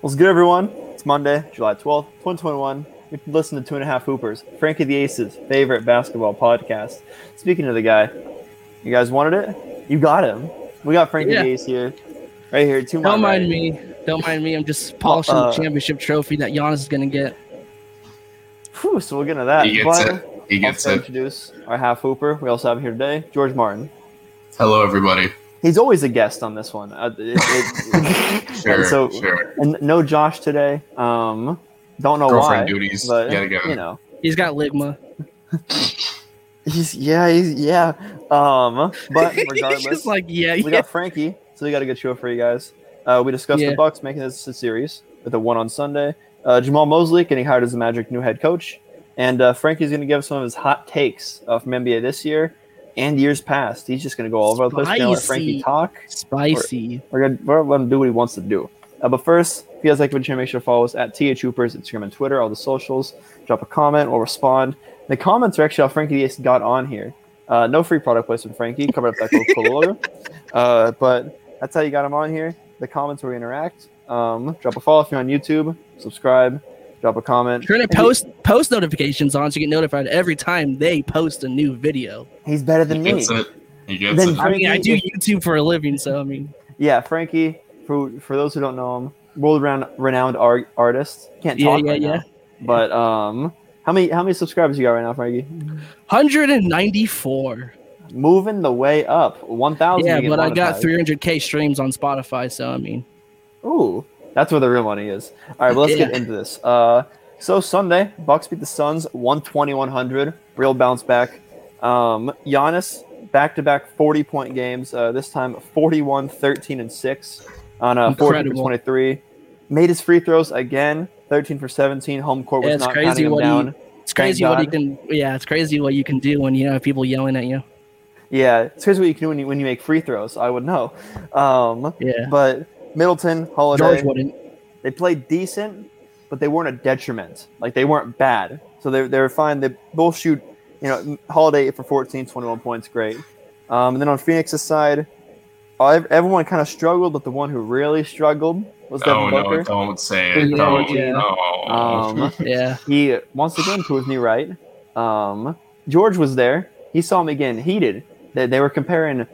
What's good, everyone? It's Monday, July 12th, 2021. You can listen to Two and a Half Hoopers, Frankie the Ace's favorite basketball podcast. Speaking of the guy, you guys wanted it? You got him. We got Frankie Yeah. the Ace here, right here. Two Don't mind me. Don't mind me. I'm just polishing uh, the championship trophy that Giannis is gonna get. Whew, so we'll get into that. He gets but it. He gets also it. introduce our half hooper. We also have here today George Martin. Hello, everybody. He's always a guest on this one. Uh, it- it- Sure, and so, sure. and no Josh today. Um, don't know Girlfriend why, duties but yet again. you know, He's got ligma. he's yeah, he's yeah. Um, but He's regardless, just like yeah, we yeah. got Frankie, so we got a good show for you guys. Uh, we discussed Yeah. the Bucks making this a series with a one on Sunday. Uh, Jamahl Mosley getting hired as the Magic new head coach, and uh, Frankie's going to give some of his hot takes uh, from NBA this year and years past. He's just going to go all over the place. We're let Frankie talk. Spicy. We're gonna, we're gonna let him do what he wants to do. Uh, but first, if you guys like what you make sure to follow us at TH Hoopers, Instagram and Twitter, all the socials. Drop a comment, we'll respond. The comments are actually how Frankie the Ace got on here. Uh, no free product placement, Frankie. Covered up that Coca-Cola logo. Uh, but that's how you got him on here. The comments where we interact. Um, drop a follow if you're on YouTube. Subscribe. Drop a comment. Turn to And he- post post notifications on so you get notified every time they post a new video. He's better He than me. it. He gets Then- it. I mean, I do YouTube for a living, so I mean, Yeah, Frankie. For for those who don't know him, world renowned renowned art, artist. Can't Yeah, talk yeah, right yeah. now. But um, how many how many subscribers you got right now, Frankie? 194. Moving the way up, one thousand. Yeah, but I got 300k streams on Spotify, so I mean, Ooh, that's where the real money is. All right, well, let's get into this. Uh, so Sunday, Bucks beat the Suns 120-100. Real bounce back. Um, Giannis back to back 40 point games. Uh, this time 41, 13, and six on uh, 14 for 23. Made his free throws again. 13 for 17. Home court was Yeah, it's not crazy him what he- it's crazy what you can. Yeah, it's crazy what you can do when you know people yelling at you. Yeah, it's crazy what you can do when you, when you make free throws. I would know. Um, Yeah, but Middleton, Holiday, George wouldn't. they played decent, but they weren't a detriment. Like they weren't bad. So they, they were fine. They both shoot, you know, Holiday for 14, 21 points, great. Um, and then on Phoenix's side, everyone kind of struggled, but the one who really struggled was Devin Oh no! Booker. Don't say it. Yeah, Don't. yeah. No. Um, Yeah, he once again proved me right. Um, George was there. He saw me again heated. They, they were comparing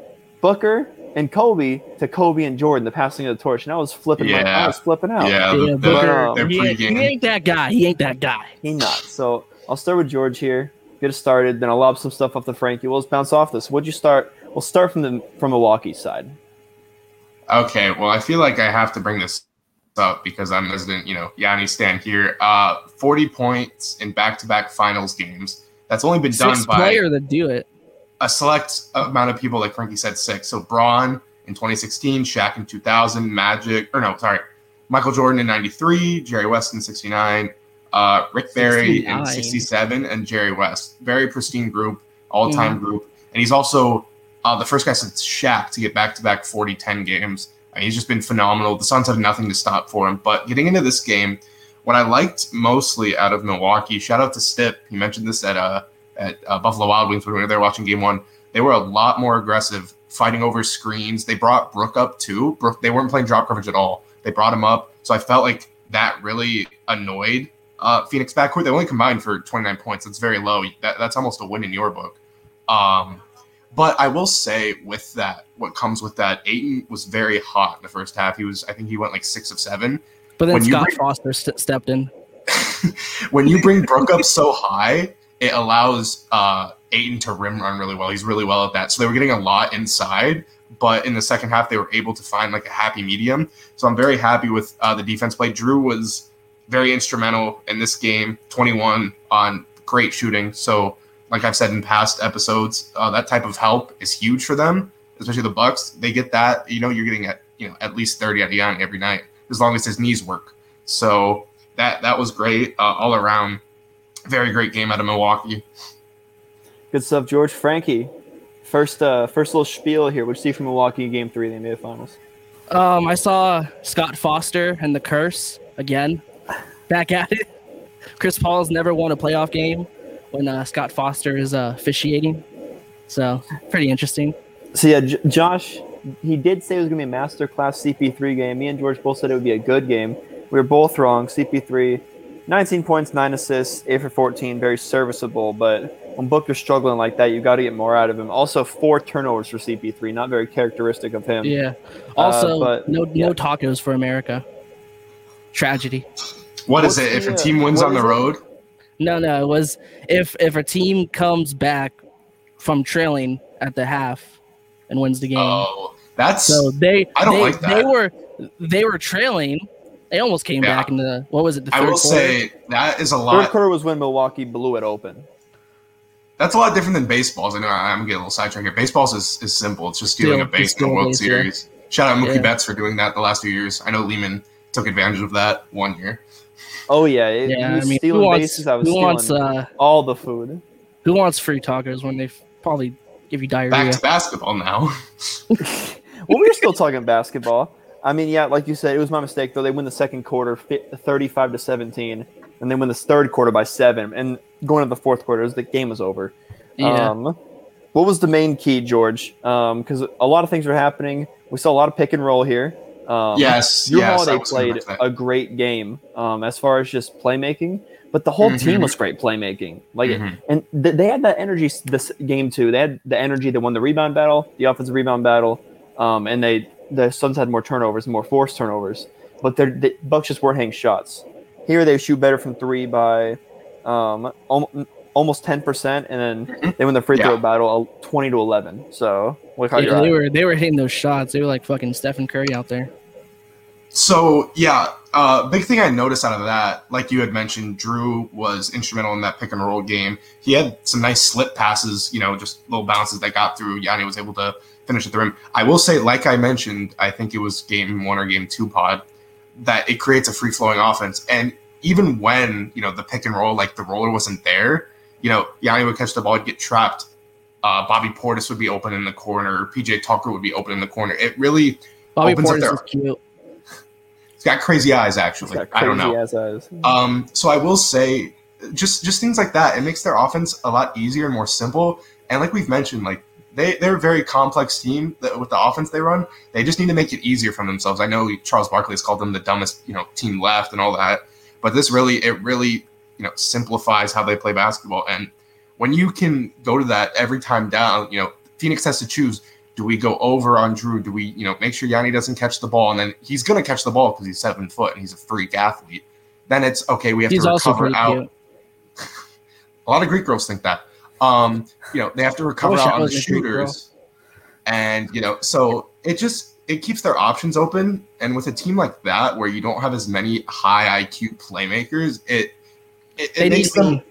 Booker and Kobe to Kobe and Jordan, the passing of the torch, and I was flipping. My, I was flipping out. yeah, yeah, the, Booker. the, their he, ain't, he ain't that guy. He ain't that guy. He not. So I'll start with George here. Get us started. Then I'll lob some stuff off to Frankie. We'll just bounce off this. What'd you start? We'll start from the from Milwaukee side. Okay, well, I feel like I have to bring this up because I'm resident, you know, Yanni stand here. Uh, 40 points in back-to-back finals games. That's only been done Sixth by player to do it. A select amount of people, like Frankie said, six. So Bron in 2016, Shaq in 2000, Magic, or no, sorry, Michael Jordan in 93, Jerry West in 69, uh, Rick Barry 69. in 67, and Jerry West. Very pristine group, all-time group. And he's also uh, the first guy since Shaq to get back-to-back 40-10 games. I mean, he's just been phenomenal. The Suns have nothing to stop for him. But getting into this game, what I liked mostly out of Milwaukee, shout out to Stip. He mentioned this at uh, at uh, Buffalo Wild Wings when we were there watching Game One. They were a lot more aggressive, fighting over screens. They brought Brook up too. Brook, they weren't playing drop coverage at all. They brought him up, so I felt like that really annoyed uh, Phoenix backcourt. They only combined for 29 points. That's very low. That, that's almost a win in your book. Um, but I will say with that, what comes with that, Ayton was very hot in the first half. He was, I think he went like six of seven. But then When Scott bring- Foster st- stepped in. when you bring Brook up so high, it allows uh, Ayton to rim run really well. He's really well at that. So they were getting a lot inside, but in the second half, they were able to find like a happy medium. So I'm very happy with uh, the defense play. Jrue was very instrumental in this game, 21 on great shooting. So, like I've said in past episodes, uh, that type of help is huge for them, especially the Bucks. They get that. You know, you're getting at you know at least 30 at Yanni every night as long as his knees work. So that that was great uh, all around. Very great game out of Milwaukee. Good stuff, George. Frankie, first uh, first little spiel here. What'd you see from Milwaukee in Game Three of the NBA Finals? Um, I saw Scott Foster and the curse again, back at it. Chris Paul's never won a playoff game when uh, Scott Foster is uh, officiating, so pretty interesting. So yeah, J- Josh, he did say it was gonna be a masterclass CP3 game. Me and George both said it would be a good game. We were both wrong. CP3, 19 points, 9 assists, 8 for 14, very serviceable. But when Booker's struggling like that, you got to get more out of him. Also, four turnovers for CP3, not very characteristic of him. Yeah. Also, Uh, but- no yeah. no tacos for America. Tragedy. What is What's it? If a uh, team wins what on the is it? road, No, no, it was if if a team comes back from trailing at the half and wins the game. oh, that's so they I don't they, like that. they were they were trailing. They almost came Yeah. back in the what was it? The I third will quarter? say that is a lot. Third lot. quarter was when Milwaukee blew it open. That's a lot different than baseballs. I know I- I'm getting a little sidetracked here. Baseballs is, is simple. It's just stealing Steal- a base in the a World base, yeah. Series. Shout out Mookie Yeah. Betts for doing that the last few years. I know Lehman took advantage of that one year. Oh yeah, it, Yeah, he I was mean, who wants bases. I was who wants uh all the food. who wants free tacos when they probably give you diarrhea? Back to basketball now. well, we were still talking basketball. I mean, yeah, like you said, it was my mistake though. They win the second quarter, thirty-five to seventeen, and they win the third quarter by seven. And going to the fourth quarter, it the game was over. yeah. Um, what was the main key, George? Because a lot of things were happening. We saw a lot of pick and roll here. Um, yes, Jrue yes. Holiday played a great game um, as far as just playmaking, but the whole team Mhm. was great playmaking. Like, Mhm. and th- they had that energy this game too. They had the energy that won the rebound battle, the offensive rebound battle, um, and they the Suns had more turnovers, more forced turnovers, but they're- the Bucks just weren't hitting shots. Here they shoot better from three by um, almost ten percent, and then they win the free throw Yeah. battle uh, twenty to eleven. So look how Yeah, you're they at. were they were hitting those shots. They were like fucking Stephen Curry out there. So yeah, uh, big thing I noticed out of that, like you had mentioned, Jrue was instrumental in that pick and roll game. He had some nice slip passes, you know, just little bounces that got through. Yanni was able to finish at the rim. I will say, like I mentioned, I think it was game one or game two pod, that it creates a free flowing offense. And even when you know the pick and roll, like the roller wasn't there, you know, Yanni would catch the ball, get trapped. Uh, Bobby Portis would be open in the corner. PJ Tucker would be open in the corner. It really, Bobby Opens up Portis their- is cute. it's got crazy eyes. Actually, got I don't know. eyes. Um, so I will say, just just things like that, it makes their offense a lot easier and more simple. And like we've mentioned, like they they're a very complex team that, with the offense they run. They just need to make it easier for themselves. I know Charles Barkley has called them the dumbest you know team left and all that, but this really it really you know simplifies how they play basketball. And when you can go to that every time down, you know Phoenix has to choose. Do we go over on Jrue? Do we, you know, make sure Yanni doesn't catch the ball, and then he's gonna catch the ball because he's seven foot and he's a freak athlete. Then it's okay. We have He's to recover out. A lot of Greek girls think that. Um, you know, they have to recover out on the was a Greek girl. shooters, and you know, so it just it keeps their options open. And with a team like that, where you don't have as many high IQ playmakers, it it, it makes them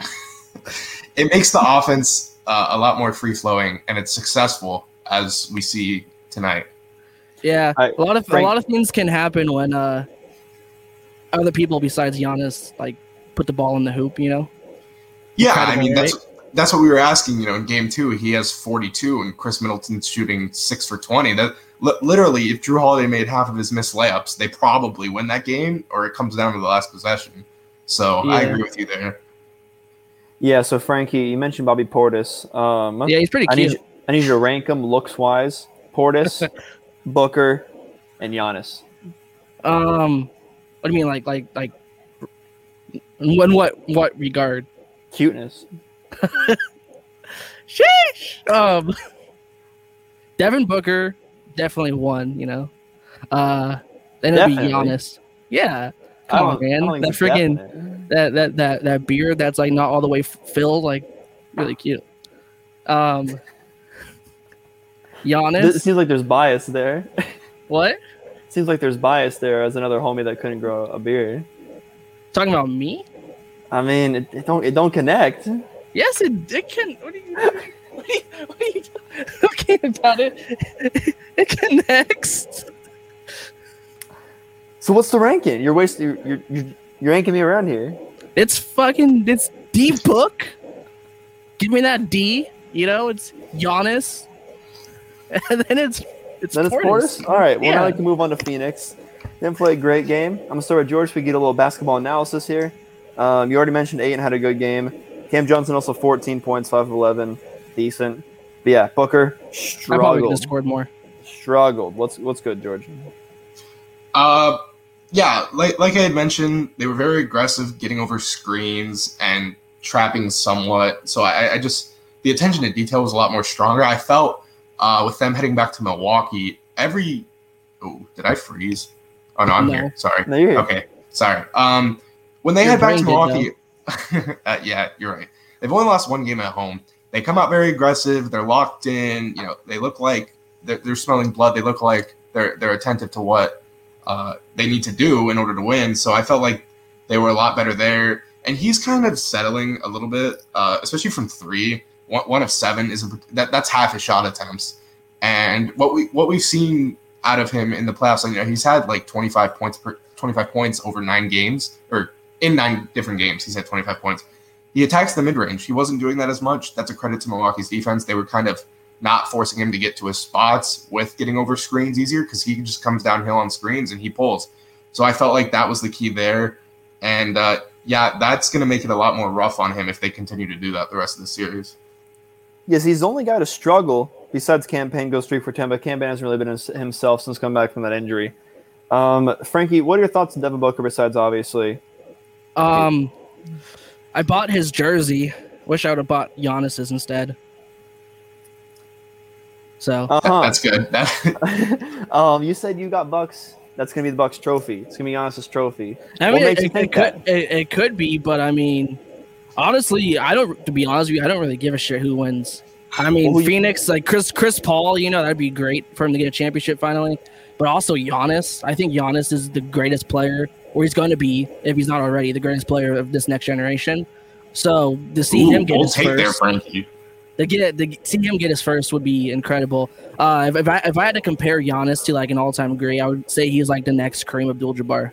it makes the offense uh, a lot more free flowing, and it's successful as we see tonight. Yeah, I- a lot of Frank- a lot of things can happen when uh other people besides Giannis like put the ball in the hoop. You know. Yeah, I Incredible, mean that's that's what we were asking. You know, in game two, he has 42, and Khris Middleton's shooting six for 20. That li- literally, if Jrue Holiday made half of his missed layups, they probably win that game, or it comes down to the last possession. So I agree with you there. Yeah, so Frankie, you mentioned Bobby Portis. Um, Yeah, he's pretty I need cute. you, I need you to rank them looks wise. Portis, Booker, and Giannis. Um, what do you mean, like like like? In what what regard? Cuteness. Sheesh. Um, Devin Booker definitely won. You know, uh, then it'll be Giannis. Yeah, come on, man. That freaking definite. that that that that beard that's like not all the way filled, like really cute. Um, Giannis. It seems like there's bias there. what? seems like there's bias there as another homie that couldn't grow a beard. Talking about me? I mean, it, it don't it don't connect. Yes, it, it can. What are you? What are you, what are you talking about it? It connects. So what's the ranking? You're wasting. You're you're, you're, ranking me around here. It's fucking. It's D book. Give me that D. You know, it's Giannis, and then it's it's Then it's Portis. Portis. All right. Well, Yeah. now I can move on to Phoenix. Didn't play a great game. I'm gonna start with George. We get a little basketball analysis here. Um, you already mentioned Ayton had a good game. Cam Johnson also 14 points, 5 of 11, decent. But yeah, Booker I probably could struggled. have scored more. Struggled. What's what's good, George? Uh, yeah, like like I had mentioned, they were very aggressive, getting over screens and trapping somewhat. So I, I just the attention to detail was a lot more stronger. I felt uh, with them heading back to Milwaukee, every oh, did I freeze? Oh no, I'm No. here. Sorry. No, you're here. Okay, sorry. Um, when they Your head back to Milwaukee, uh, yeah, you're right. They've only lost one game at home. They come out very aggressive. They're locked in. You know, they look like they're, they're smelling blood. They look like they're they're attentive to what uh, they need to do in order to win. So I felt like they were a lot better there. And he's kind of settling a little bit, uh, especially from three. One, one of seven is a, that that's half his shot attempts. And what we what we've seen out of him in the playoffs, like, you know, he's had like 25 points per 25 points over nine games, or in nine different games, he's had 25 points. He attacks the mid range. He wasn't doing that as much. That's a credit to Milwaukee's defense. They were kind of not forcing him to get to his spots with getting over screens easier because he just comes downhill on screens and he pulls. So I felt like that was the key there. And uh, yeah, that's going to make it a lot more rough on him if they continue to do that the rest of the series. Yes, he's the only guy to struggle besides Cam Payne goes three for ten, but Cam Payne hasn't really been himself since coming back from that injury. Um, Frankie, what are your thoughts on Devin Booker besides obviously? Um, I bought his jersey. Wish I would have bought Giannis's instead. So uh-huh. That's good. That, um, you said you got Bucks. That's gonna be the Bucks trophy. It's gonna be Giannis's trophy. I What mean, makes it, you it think could it, it could be, but I mean, honestly, I don't. To be honest with you, I don't really give a shit who wins. I mean, Well, you- Phoenix, like Chris Chris Paul, you know, that'd be great for him to get a championship finally. But also Giannis, I think Giannis is the greatest player, or he's going to be if he's not already the greatest player of this next generation. So to see Ooh, him get his take there, first, Frankie. to get to see him get his first would be incredible. Uh, if, if I if I had to compare Giannis to like an all time great, I would say he's like the next Kareem Abdul-Jabbar.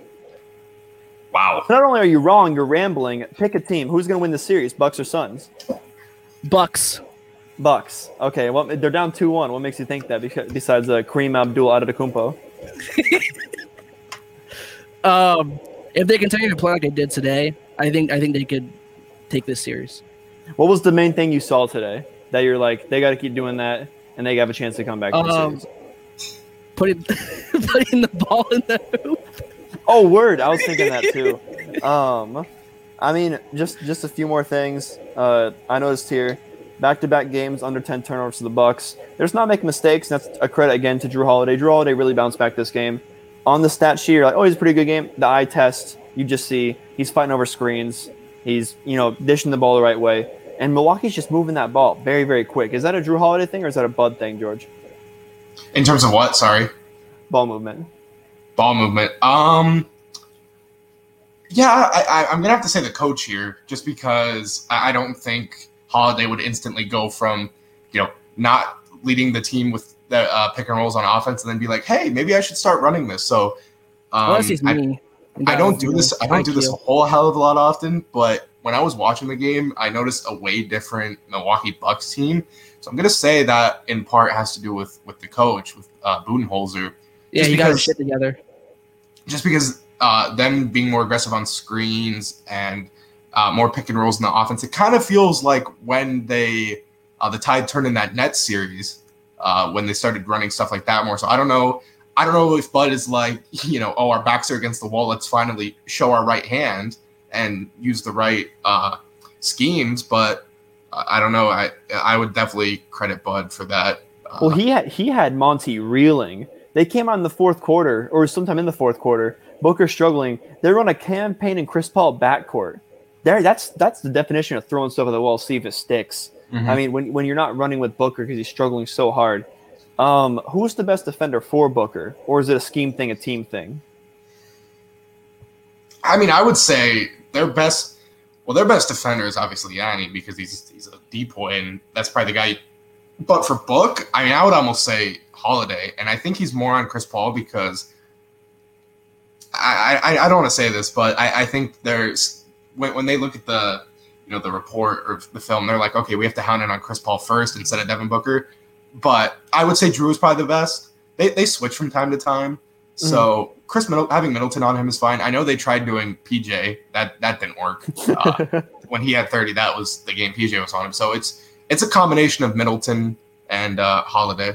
Wow. Not only are you wrong, you're rambling. Pick a team. Who's gonna win the series? Bucks or Suns? Bucks. Bucks. Okay. Well, they're down two one. What makes you think that? Because besides uh, Kareem Abdul Adetokounmpo. Um, if they continue to play like they did today, I think I think they could take this series. What was the main thing you saw today that you're like they got to keep doing that and they have a chance to come back? To the Um. Putting putting the ball in the hoop. Oh, word! I was thinking that too. Um, I mean, just just a few more things. Uh, I noticed here, back-to-back games under 10 turnovers to the Bucks. They're just not making mistakes. That's a credit again to Jrue Holiday. Jrue Holiday really bounced back this game. On the stat sheet, you're like, oh, he's a pretty good game. The eye test, you just see he's fighting over screens. He's you know dishing the ball the right way, and Milwaukee's just moving that ball very very quick. Is that a Jrue Holiday thing or is that a Bud thing, George? In terms of what? Sorry. Ball movement. ball movement. Um, yeah, I, I, I'm gonna have to say the coach here, just because I, I don't think Holiday would instantly go from, you know, not leading the team with the uh, pick and rolls on offense, and then be like, hey, maybe I should start running this. So, um, Unless he's I, me. I don't do this. I don't do this a whole hell of a lot often, but when I was watching the game, I noticed a way different Milwaukee Bucks team. So I'm gonna say that in part has to do with with the coach, with uh, Budenholzer Yeah, just he got his because- shit together. just because uh, them being more aggressive on screens and uh, more pick and rolls in the offense, it kind of feels like when they uh, the Tide turned in that net series uh, when they started running stuff like that more. So I don't know. I don't know if Bud is like you know, oh, our backs are against the wall. Let's finally show our right hand and use the right uh, schemes. But I don't know. I I would definitely credit Bud for that. Uh, Well, he had he had Monty reeling. They came out in the fourth quarter, or sometime in the fourth quarter. Booker struggling. They run a Cam Payne in Chris Paul backcourt. There, that's that's the definition of throwing stuff at the wall, see if it sticks. Mhm. I mean, when when you're not running with Booker because he's struggling so hard. Um, who's the best defender for Booker, or is it a scheme thing, a team thing? I mean, I would say their best. Well, their best defender is obviously Yanni because he's he's a DPOY, and that's probably the guy. But for Book, I mean, I would almost say Holiday, and I think he's more on Chris Paul because I I, I don't want to say this, but I, I think there's when when they look at the you know the report or the film, they're like, okay, we have to hound in on Chris Paul first instead of Devin Booker. But I would say Jrue is probably the best. They they switch from time to time. So Chris Middle, having Middleton on him is fine. I know they tried doing PJ. That that didn't work. Uh, when he had 30, that was the game PJ was on him. So it's it's a combination of Middleton and uh, Holiday.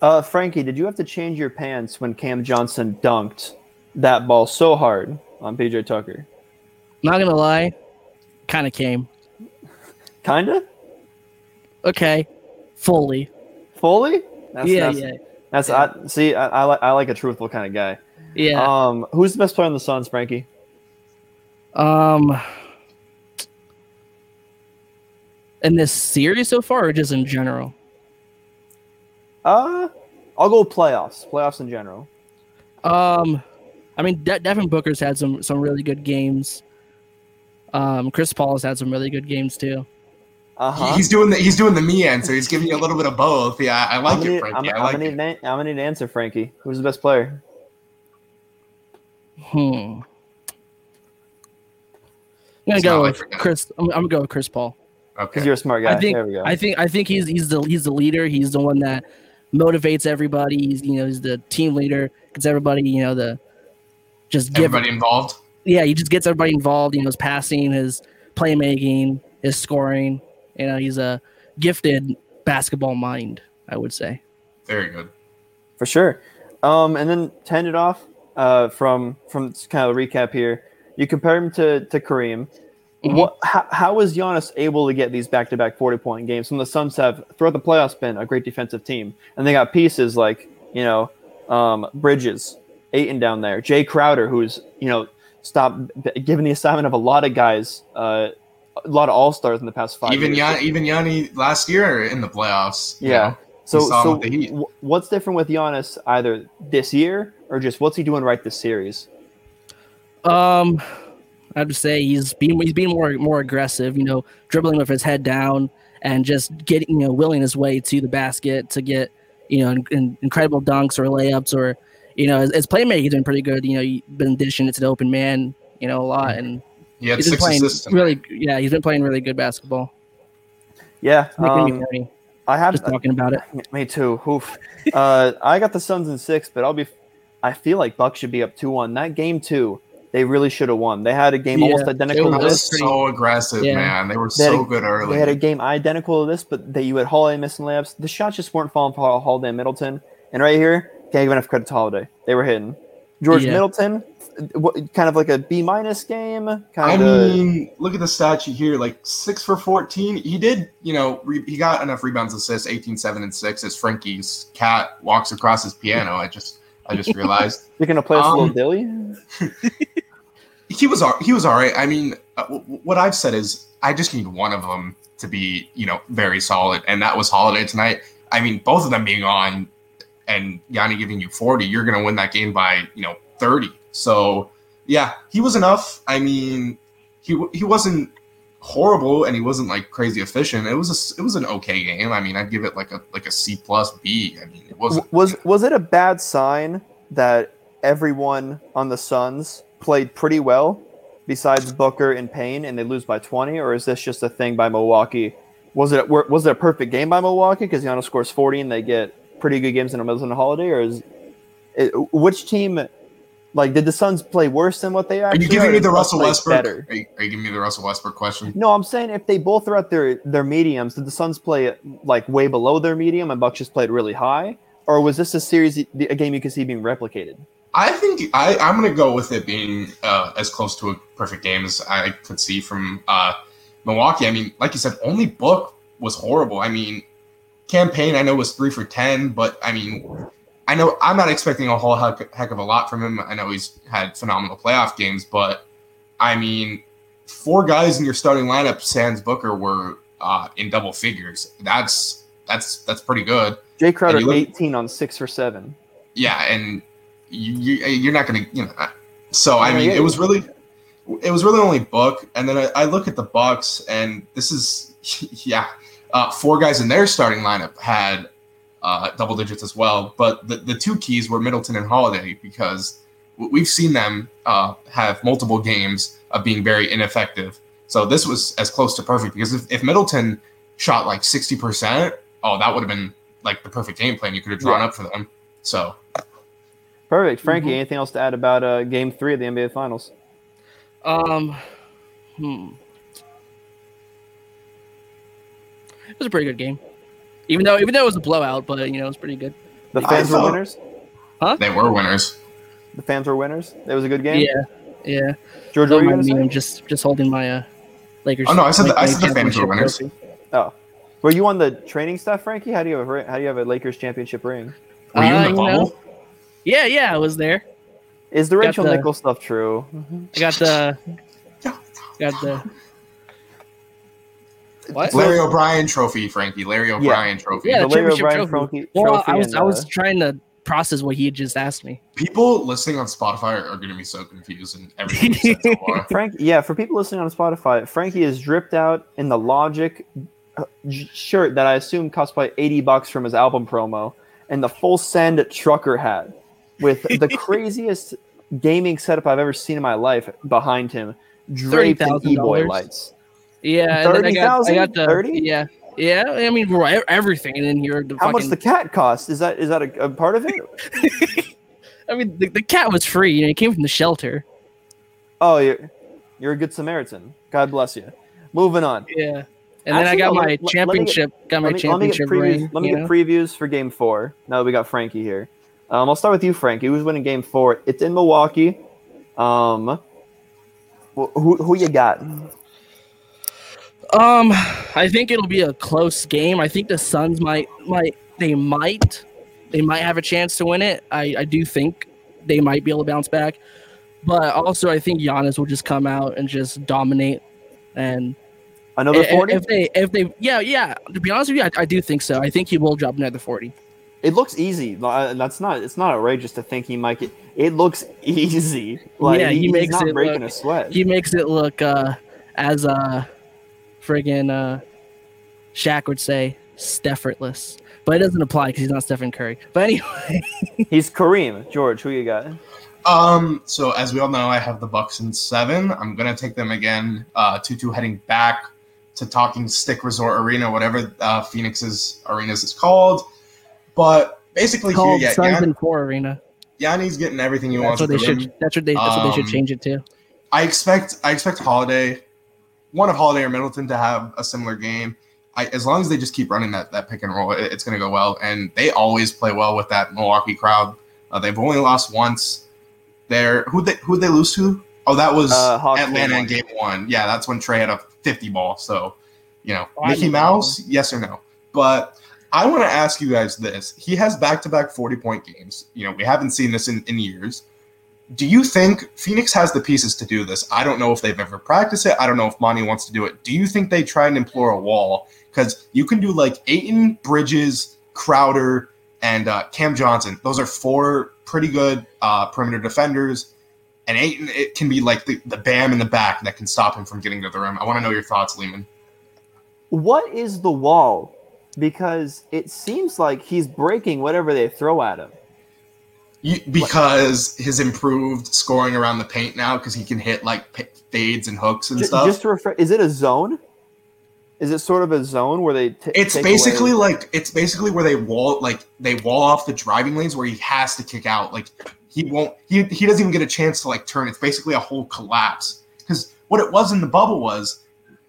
Uh, Frankie, did you have to change your pants when Cam Johnson dunked that ball so hard on PJ Tucker? Not gonna lie, kind of came. Kinda? Okay, fully. Fully? That's, yeah, that's, yeah, That's I see. I, I like I like a truthful kind of guy. yeah. Um, who's the best player on the Suns, Frankie? Um, in this series so far, or just in general? Uh, I'll go playoffs. Playoffs in general. Um, I mean, De- Devin Booker's had some some really good games. Um, Chris Paul's had some really good games too. Uh huh. He's doing the he's doing the me answer. He's giving you a little bit of both. Yeah, I I'm like gonna, it, need, Frankie. I'm, I I'm gonna it. need, an an- I'm gonna need an answer, Frankie. Who's the best player? Hmm. I'm gonna go with. Chris. I'm, I'm gonna go with Chris Paul. Because you're a smart guy. I think there we go. I think I think he's he's the he's the leader. He's the one that motivates everybody. He's you know he's the team leader. Gets everybody you know the just give Everybody involved. Yeah he just gets everybody involved. You know his passing, his playmaking, his scoring. You know he's a gifted basketball mind. I would say. Very good. for sure. Um, and then to end it off, uh, from from kind of a recap here, you compare him to to Kareem. Mhm. What? How, was Giannis able to get these back-to-back forty-point games when the Suns have throughout the playoffs been a great defensive team, and they got pieces like you know um, Bridges, Ayton down there, Jae Crowder, who's you know stopped giving the assignment of a lot of guys, uh, a lot of all stars in the past five. even years. Yan, even Yanni last year in the playoffs. you Yeah. know, So, We saw him so with the what's different with Giannis either this year or just what's he doing right this series? Um, I'd say he's being he's being more more aggressive. You know, dribbling with his head down and just getting you know willing his way to the basket to get you know in, in- incredible dunks or layups or you know as his he's been pretty good. You know, he's been dishing it to the open man you know a lot and he he's been playing assists. really yeah he's been playing really good basketball. Yeah, It's making me um, I have just talking about it. me too. Oof. uh, I got the Suns in six, but I'll be. I feel like Bucks should be up two one. That game two, they really should have won. They had a game Yeah, almost identical it to was this. was so aggressive, Yeah. man. They were They had so a- good early. They had a game identical to this, but that you had Holiday missing layups. The shots just weren't falling for Holiday and Middleton. And right here, can't give enough credit to Holiday. They were hitting. George Yeah. Middleton, what, kind of like a B minus game. I of. mean, look at the stat sheet here. Like six for fourteen. He did, you know, re- he got enough rebounds, assists, 18, 7, and six. As Frankie's cat walks across his piano, I just, I just realized You're gonna play us a Um, little dilly. he was, al- he was all right. I mean, uh, w- what I've said is, I just need one of them to be, you know, very solid, and that was Holiday tonight. I mean, both of them being on, and Yanni giving you forty, you're gonna win that game by, you know, thirty. So yeah, he was enough. I mean, he he wasn't horrible and he wasn't like crazy efficient. It was a, it was an okay game. I mean, I'd give it like a like a C plus B. I mean, it wasn't W- Was was it a bad sign that everyone on the Suns played pretty well, besides Booker and Payne, and they lose by twenty, or is this just a thing by Milwaukee? Was it was it a perfect game by Milwaukee because Giannis scores forty and they get pretty good games in of the holiday, or is it, which team? Like, did the Suns play worse than what they Are actually? you giving me the Russell Westbrook? Better? Are you, are you giving me the Russell Westbrook question? No, I'm saying if they both are at their their mediums, did the Suns play like way below their medium and Bucks just played really high, or was this a series a game you could see being replicated? I think I, I'm going to go with it being uh, as close to a perfect game as I could see from uh, Milwaukee. I mean, like you said, only Book was horrible. I mean, Cam Payne I know was three for ten, but I mean, I know I'm not expecting a whole heck, heck of a lot from him. I know he's had phenomenal playoff games, but I mean, four guys in your starting lineup, Sans Booker, were uh, in double figures. That's that's that's pretty good. Jae Crowder, look- 18 on six for seven. yeah, and you, you you're not gonna you know. uh, So I mean, it was really, it was really only Book, and then I, I look at the Bucks, and this is yeah, uh, four guys in their starting lineup had uh, double digits as well, but the the two keys were Middleton and Holiday because we've seen them uh, have multiple games of being very ineffective. So this was as close to perfect because if, if Middleton shot like sixty percent, oh, that would have been like the perfect game plan you could have drawn Yeah. up for them. So. Perfect. Frankie, Mhm. anything else to add about uh, game three of the NBA Finals? Um, hmm. It was a pretty good game, even though even though it was a blowout, but you know it was pretty good. The I fans were winners. Huh? They were winners. The fans were winners. It was a good game. Yeah, yeah. George, what were you me. I'm just just holding my uh, Lakers. Oh, no, I said the- I said the fans were winners. trophy. Oh, were you on the training stuff, Frankie? How do you have a how do you have a Lakers championship ring? Were you Uh, in the you know. bubble? Yeah, yeah, I was there. Is the Rachel the- Nichols stuff true? I got the got the what? Larry O'Brien trophy, Frankie. Larry O'Brien trophy. Yeah, the the Larry O'Brien trophy. trophy. Well, trophy I was and, I was uh, trying to process what he had just asked me. People listening on Spotify are going to be so confused and everything so. Frank, yeah, for people listening on Spotify, Frankie is dripped out in the Logic uh, shirt that I assume cost probably 80 bucks from his album promo and the full send trucker hat with the craziest gaming setup I've ever seen in my life behind him, draped in e-boy lights. Yeah, I got I 30,000? the 30? yeah yeah. I mean, everything in here. The How fucking, much the cat cost? Is that is that a, a part of it? I mean, the, the cat was free. You know, it came from the shelter. Oh, you're, you're a good Samaritan. God bless you. Moving on. Yeah. And then I got no, my let- let- let get- championship, got my let me, let me get championship previews. ring. let me get previews for Game Four. Now that we got Frankie here, um, I'll start with you, Frankie. Who's winning Game Four? It's in Milwaukee. Um, wh- who who you got? Um, I think it'll be a close game. I think the Suns might might they might they might have a chance to win it. I I do think they might be able to bounce back, but also I think Giannis will just come out and just dominate. And Another forty. if they if they yeah yeah to be honest with you, I, I do think so. I think he will drop another forty. It looks easy. That's not. It's not outrageous to think he might get. It looks easy. Like Yeah, he he's makes not it breaking look- a sweat. He makes it look uh as uh friggin' uh Shaq would say, effortless. But it doesn't apply because he's not Stephen Curry. But anyway. He's Kareem. George, who you got? Um, so as we all know, I have the Bucks in seven. I'm gonna take them again. Uh, two-two heading back to Talking Stick Resort Arena, whatever uh, Phoenix's arenas is called. But basically, here, called yeah, Suns Yan- and Four Arena. Yanni's getting everything he That's wants. what they should. That's what they. That's what they should Um, change it to. I expect I expect Holiday, one of Holiday or Middleton to have a similar game. I, as long as they just keep running that that pick and roll, it- it's going to go well. And they always play well with that Milwaukee crowd. Uh, they've only lost once. They're who they who they lose to? Oh, that was Uh, Hawks Atlanta in Game One. Yeah, that's when Trae had a fifty ball. So, you know, Oh, I Mickey know Mouse, yes or no? But I want to ask you guys this: He has back to back forty point games. You know, we haven't seen this in, in years do you think Phoenix has the pieces to do this? I don't know if they've ever practiced it. I don't know if Monty wants to do it. Do you think they try and implore a wall? Because you can do like Ayton, Bridges, Crowder, and uh, Cam Johnson. Those are four pretty good uh, perimeter defenders. And Ayton, it can be like the, the bam in the back that can stop him from getting to the rim. I want to know your thoughts, Lehman. What is the wall? Because it seems like he's breaking whatever they throw at him. You, because his improved scoring around the paint now, because he can hit like p- fades and hooks and Ju- stuff. Just to refer, is it a zone? Is it sort of a zone where they? T- It's basically away- like it's basically where they wall like they wall off the driving lanes where he has to kick out. Like he won't he he doesn't even get a chance to like turn. It's basically a whole collapse. Because what it was in the bubble was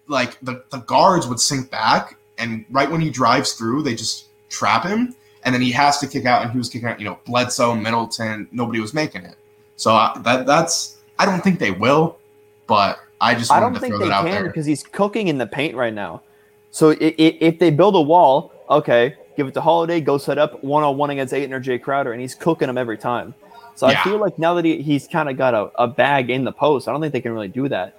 like the, the guards would sink back and right when he drives through, they just trap him and then he has to kick out and he was kicking out, you know, Bledsoe, Middleton, nobody was making it. So uh, that that's I don't think they will, but I just I don't to think throw they can because he's cooking in the paint right now. So i- i- if they build a wall, okay, give it to Holiday, go set up one on one against Ayton or Jae Crowder, and he's cooking them every time. So Yeah. I feel like now that he, he's kind of got a, a bag in the post, I don't think they can really do that.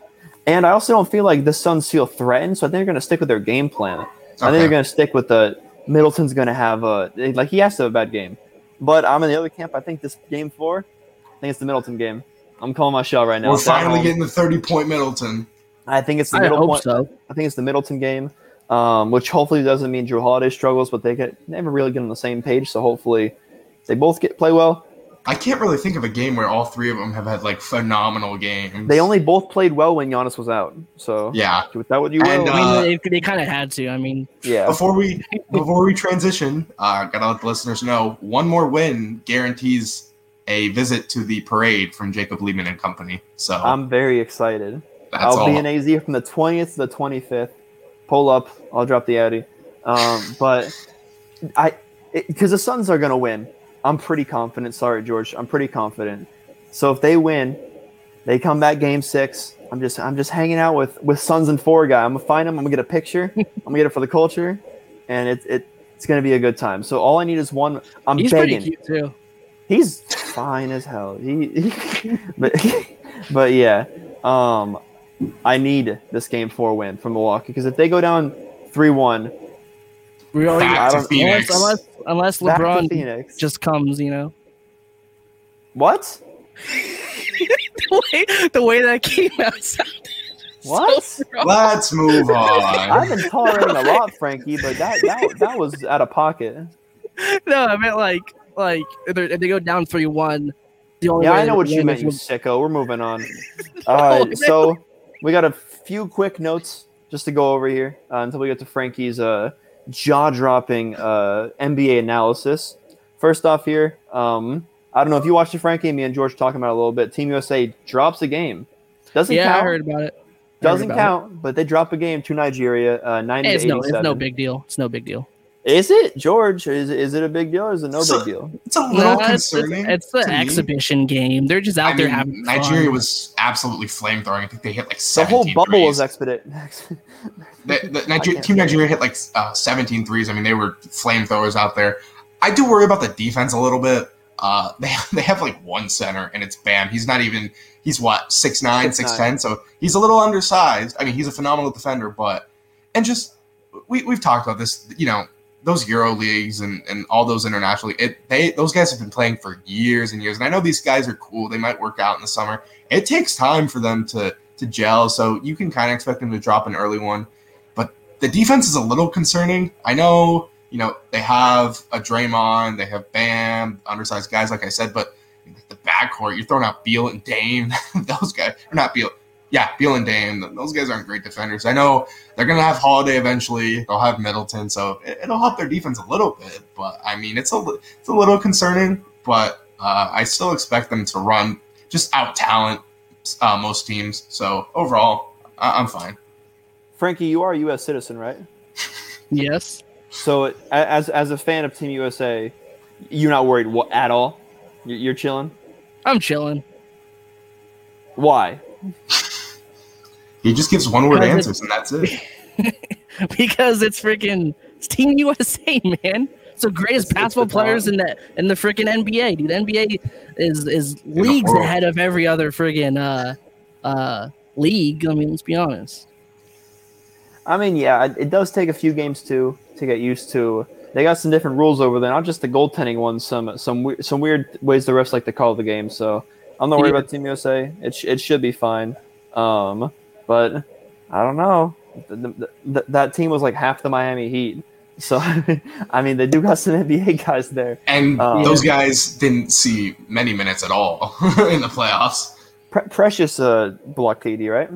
And I also don't feel like the Suns feel threatened, so I think they're going to stick with their game plan. I think they're going to stick with the Middleton's going to have a like he has to have a bad game. But I'm in the other camp. I think this game four, I think it's the Middleton game. I'm calling my shot right now. We're It's finally getting the 30 point Middleton. I think it's the I middle hope point. so. I think it's the Middleton game, um, which hopefully doesn't mean Jrue Holiday struggles, but they get never really get on the same page. So hopefully they both get play well. I can't really think of a game where all three of them have had like phenomenal games. They only both played well when Giannis was out. So yeah. with that, what you will. And, I uh, mean, they, they kind of had to. I mean, yeah, Before we before we transition, uh, gotta let the listeners know one more win guarantees a visit to the parade from Jacob Lehman and Company. So I'm very excited. that's I'll all. be in AZ from the 20th to the 25th. Pull up. I'll drop the Addy. Um, but I, because the Suns are gonna win. I'm pretty confident. Sorry, George. I'm pretty confident. So if they win, they come back game six. I'm just I'm just hanging out with with Suns and four guy. I'm gonna find him. I'm gonna get a picture. I'm gonna get it for the culture, and it, it it's gonna be a good time. So all I need is one. I'm He's begging. pretty cute too. He's fine as hell. He, he but but yeah. Um, I need this game four win from Milwaukee because if they go down three one, We already, Back to Phoenix. unless unless, unless back to LeBron Phoenix. just comes, you know. what? the way the way that came out sounded What? so wrong. Let's move on. I've on. been tolerating a lot, Frankie, but that that, that was out of pocket. No, I meant like like if, they're- if they go down three one. The only Yeah, way I know what you win meant, you sicko. We're moving on. All right, so we got a few quick notes just to go over here uh, until we get to Frankie's uh, jaw-dropping uh, NBA analysis. First off, here, um, I don't know if you watched the Frankie. Me and George talking about it a little bit. Team USA drops a game. Doesn't Yeah, I count. heard about it. I Doesn't about count, but they drop a game to Nigeria, uh, it. ninety It's no, it's no big deal. It's no big deal. Is it George? Is is it a big deal or is it no So- big deal? It's a little No, it's, it's, concerning. it's the to me. exhibition game. They're just out I there mean, having Nigeria fun. was absolutely flame throwing. I think they hit like The whole bubble threes. was expedite. The, the Niger- Team Nigeria hit like uh, 17 threes. I mean, they were flamethrowers out there. I do worry about the defense a little bit. Uh, they they have like one center, and it's Bam. He's not even. He's what 6'9", 6'9". 6'10", So he's a little undersized. I mean, he's a phenomenal defender, but and just we we've talked about this. You know, those Euro leagues and and all those internationally, It they those guys have been playing for years and years. And I know these guys are cool. They might work out in the summer. It takes time for them to to gel. So you can kind of expect them to drop an early one But the defense is a little concerning. I know, you know, they have a Draymond, they have Bam, undersized guys, like I said, but the backcourt, you're throwing out Beal and Dame. those guys, or not Beal, yeah, Beal and Dame. Those guys aren't great defenders. I know they're gonna have Holiday eventually. They'll have Middleton, so it, will help their defense a little bit. But I mean, it's a it's a little concerning. But uh, I still expect them to run just out talent uh, most teams. So overall, I- I'm fine. Frankie, you are a U.S. citizen, right? Yes. So, a- as as a fan of Team USA, you're not worried at all. You- You're chilling. I'm chilling. Why? He just gives one word answers, and that's it. because it's freaking it's Team USA, man. It's the greatest It's- it's basketball the players in the in the freaking NBA, dude. NBA is is leagues ahead of every other friggin' uh uh league. I mean, let's be honest. I mean, yeah, it- it does take a few games to to get used to. They got some different rules over there, not just the goaltending ones. Some some some weird ways the refs like to call the game. So I'm not worried Yeah. about Team USA. It sh- it should be fine. Um, but I don't know. The, the, that team was like half the Miami Heat. So I mean, they do got some NBA guys there. And Um, those guys didn't see many minutes at all in the playoffs. Pre- Precious uh, blocked KD, right?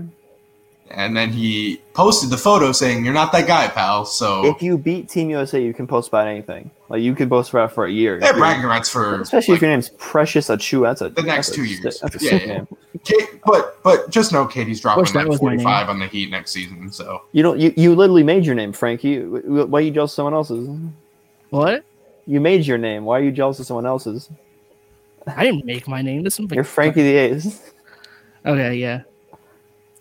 And then he posted the photo saying, "You're not that guy, pal." So If you beat Team USA, you can post about anything. Like you could post about for a year. Yeah, bragging rights for Especially like, if your name's Precious Achiuwa. That's a The next that's a two years. That's a Yeah, yeah. name. Kate, but but just know KD's dropping that like was my name. 45 on the Heat next season. So You know, you, you literally made your name, Frankie. Why are you jealous of someone else's? What? You made your name. Why are you jealous of someone else's? I didn't make my name. This is You're Frankie the Ace. Okay, yeah.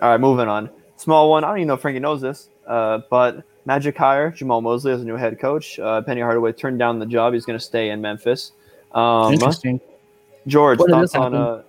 All right, moving on. Small one. I don't even know if Frankie knows this, uh, but Magic hire Jamahl Mosley as a new head coach. Uh, Penny Hardaway turned down the job. He's going to stay in Memphis. Um, Interesting. George, thoughts on? Uh,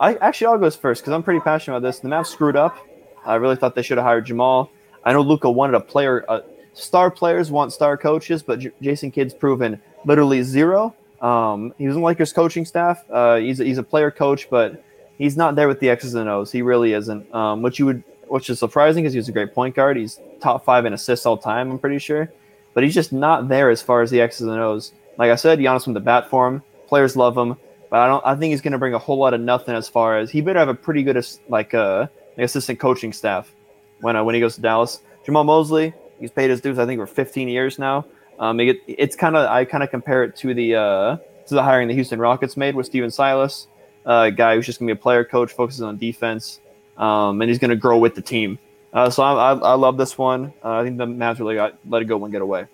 I actually I'll go first because I'm pretty passionate about this. The Mavs screwed up. I really thought they should have hired Jamahl. I know Luka wanted a player. Uh, star players want star coaches, but J- Jason Kidd's proven literally zero. Um, he was in Lakers coaching staff. Uh, he's a, he's a player coach, but he's not there with the X's and O's. He really isn't. Um, which you would, which is surprising because he's a great point guard. He's top five in assists all time. I'm pretty sure, but he's just not there as far as the X's and O's. Like I said, Giannis from the bat for him. Players love him, but I don't. I think he's going to bring a whole lot of nothing as far as he better have a pretty good like uh, assistant coaching staff when uh, when he goes to Dallas. Jamahl Mosley, he's paid his dues. I think for 15 years now. Um, it, it's kind of I kind of compare it to the uh, to the hiring the Houston Rockets made with Stephen Silas, uh, a guy who's just gonna be a player coach, focuses on defense, um, and he's gonna grow with the team. Uh, so I, I, I love this one. Uh, I think the Mavs really got let it go and get away.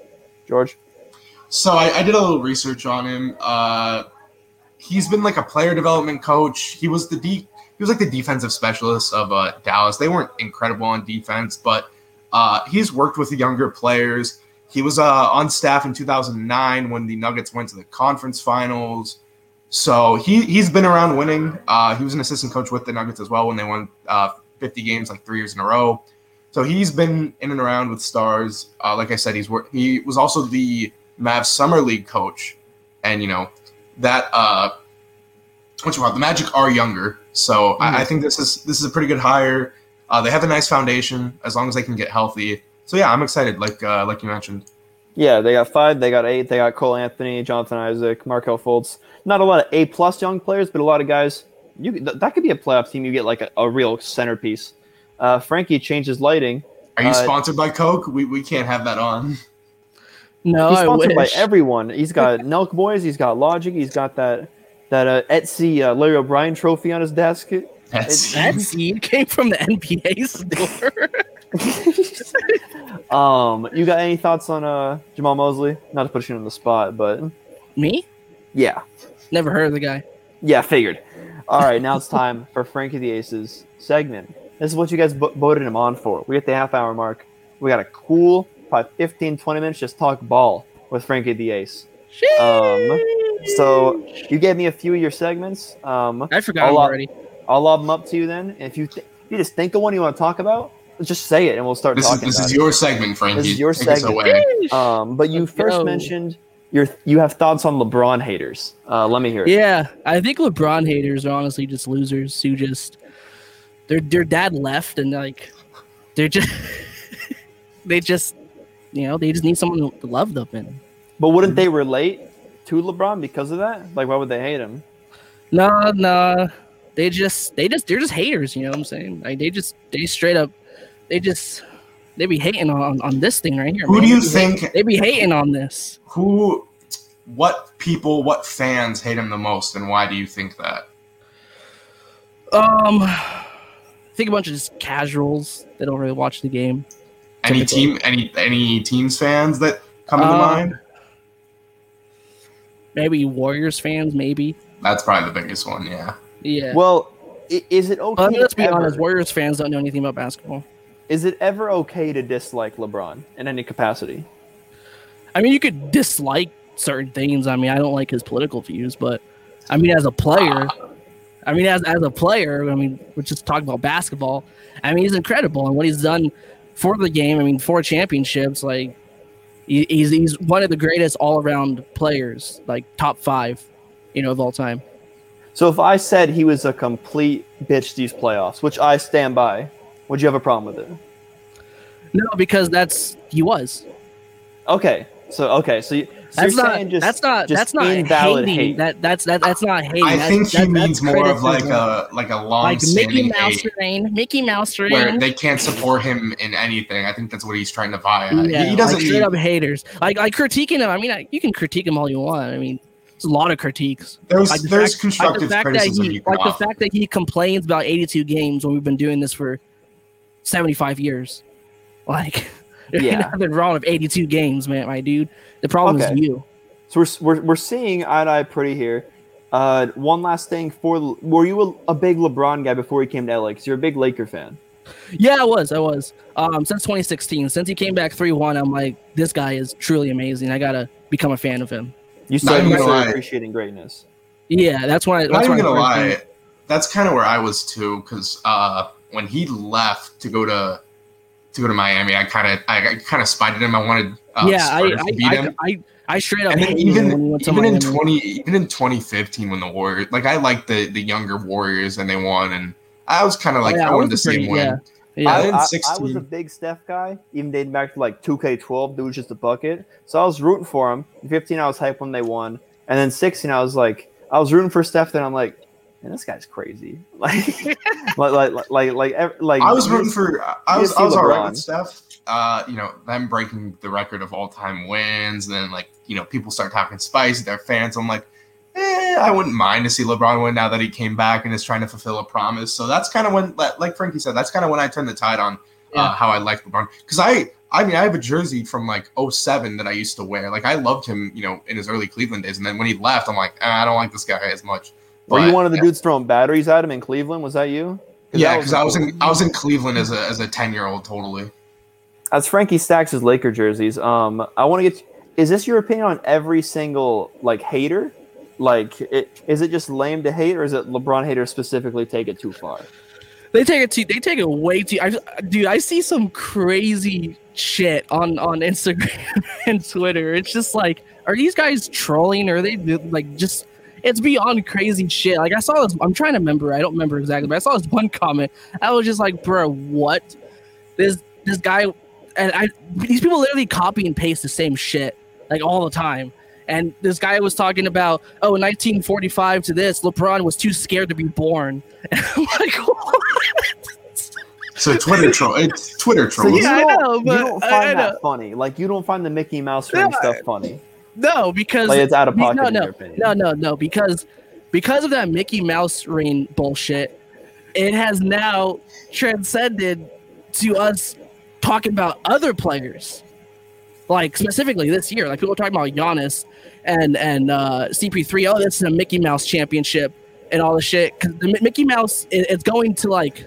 George, So I, I did a little research on him. Uh, he's been like a player development coach. He was the de- he was like the defensive specialist of uh, Dallas. They weren't incredible on defense, but uh, he's worked with the younger players. He was uh, on staff in 2009 when the Nuggets went to the conference finals. So he he's been around winning. Uh, he was an assistant coach with the Nuggets as well when they won uh, 50 games like three years in a row. So he's been in and around with stars. Uh, like I said, he's wor- he was also the Mavs summer league coach, and you know that uh, what you want. The Magic are younger, so I, I think this is this is a pretty good hire. Uh, they have a nice foundation as long as they can get healthy. So yeah, I'm excited. Like uh, like you mentioned. Yeah, they got five, they got eight, they got Cole Anthony, Jonathan Isaac, Markelle Fultz. Not a lot of A plus young players, but a lot of guys. You th- that could be a playoff team. You get like a, a real centerpiece. Uh, Frankie changes lighting. Are you Uh, sponsored by Coke? We, we can't have that on. No, He's I sponsored by everyone. He's got Nelk Boys. He's got Logic. He's got that that uh, Etsy uh, Larry O'Brien trophy on his desk. That's, That seed came from the NBA store. Um, you got any thoughts on uh Jamahl Mosley? Not to put you on the spot, but Me? yeah, Never heard of the guy. yeah, figured. All right, now it's time for Frankie the Aces segment. This is what you guys vo- voted him on for. We hit the half hour mark. We got a cool, probably 15, 20 minutes just talk ball with Frankie the Ace. Um, so you gave me a few of your segments. Um, I forgot I'll, already. I'll lob them up to you then. And if you th- if you just think of one you want to talk about, just say it and we'll start this is talking this about is it. your segment, Frankie. This is your Take segment. away. Um, but you Let's first go. mentioned your you have thoughts on LeBron haters. Uh, let me hear it. Yeah, I think LeBron haters are honestly just losers who just their their dad left and like they're just they just you know they just need someone to love them and But wouldn't they relate to LeBron because of that? Like, why would they hate him? no no they just they just they're just haters you know what I'm saying like they just they straight up they just they be hating on on this thing right here. Who man. do you They be hate- think? they be hating on this? Who? What people? What fans hate him the most, and why do you think that? Um, I think a bunch of just casuals that don't really watch the game. Any Typical. team? Any any teams fans that come to Uh, mind? Maybe Warriors fans, maybe. That's probably the biggest one. Yeah. Yeah. Well, is it okay? But let's be ever- honest. Warriors fans don't know anything about basketball. Is it ever okay to dislike LeBron in any capacity? I mean, you could dislike certain things. I mean, I don't like his political views, but I mean, as a player, I mean, as as a player, I mean, we're just talking about basketball. I mean, he's incredible, and what he's done for the game. I mean, four championships. Like, he, he's he's one of the greatest all around players, like top five, you know, of all time. So if I said he was a complete bitch these playoffs, which I stand by, would you have a problem with it? No, because that's he was. Okay, so okay, so, you, so That's you're not. saying just that's not. just That's not invalid hating. hate. That that's that, that's not hating. I That's- think he that- means that's more of like a like a long like Mickey Mouse hate rain, Mickey Mouse where they can't support him in anything. I think that's what he's trying to vie at. Yeah, he, he doesn't like straight need, up haters. Like like critiquing him. I mean, I, you can critique him all you want. I mean, there's a lot of critiques. there's Like the there's fact- constructive like the fact that criticism he, you can like the fact that he complains about 82 games when we've been doing this for 75 years. Like, there's Yeah. nothing wrong with 82 games, man, my dude. The problem Okay. is you. So we're, we're, we're seeing eye to eye pretty here. Uh, one last thing for were you a, a big LeBron guy before he came to LA? Because you're a big Laker fan. Yeah, I was. I was. Um, since 2016, since he came back 3-1, I'm like, this guy is truly amazing. I gotta become a fan of him. You Not started even gonna lie. appreciating greatness. Yeah, that's when I. Not That's even gonna lie, knew- that's kind of where I was too. Because uh, when he left to go to to go to Miami, I kind of I kind of spited him. I wanted uh, yeah, I, Spurs I, to beat him. I, I, I straight up and then hated even when he went to even in twenty even in twenty fifteen when the Warriors like I liked the the younger Warriors and they won and I was kind of like Oh, yeah, I wanted to was see him win. Yeah, yeah. I, I- I was a big Steph guy, even dating back to like 2K12. Dude was just a bucket. So I was rooting for him. In 15, I was hyped when they won, and then 16, I was like, I was rooting for Steph. Then I'm like, man, this guy's crazy. Like, like, like, like, like, like. I was rooting for I was I was alright with Steph. Uh, you know them breaking the record of all time wins. And then like you know people start talking spicy. Their fans. I'm like. Eh, I wouldn't mind to see LeBron win now that he came back and is trying to fulfill a promise. So that's kind of when, like Frankie said, that's kind of when I turned the tide on uh, Yeah. how I like LeBron because I I mean, I have a jersey from like 07 that I used to wear. Like I loved him, you know, in his early Cleveland days, and then when he left, I'm like, ah, I don't like this guy as much. Were you But, one of the yeah. dudes throwing batteries at him in Cleveland? Was that you? Yeah, because I was in I was in Cleveland as a as a 10 year old, totally. as Frankie stacks his Laker jerseys, um, I want to get. Is this your opinion on every single like hater? Like, it, is it just lame to hate, or is it LeBron haters specifically take it too far? They take it too. They take it way too. I, dude, I see some crazy shit on on Instagram and Twitter. It's just like, are these guys trolling? Or are they like just? It's beyond crazy shit. Like I saw this. I'm trying to remember. I don't remember exactly, but I saw this one comment. I was just like, bro, what? This this guy, and I these people literally copy and paste the same shit like all the time. And this guy was talking about, oh, 1945 to this, LeBron was too scared to be born. And I'm like, what? So Twitter troll, it's Twitter So trolls. you Yeah, I don't, know, you but don't find I that know. funny. Like, you don't find the Mickey Mouse ring No. stuff funny. No, because Like, it's out of pocket no, no, no, no, no, because because of that Mickey Mouse ring bullshit, it has now transcended to us talking about other players. Like specifically this year, like people are talking about Giannis and and uh, CP3. Oh, this is a Mickey Mouse championship and all the shit. Because the Mickey Mouse is it's going to like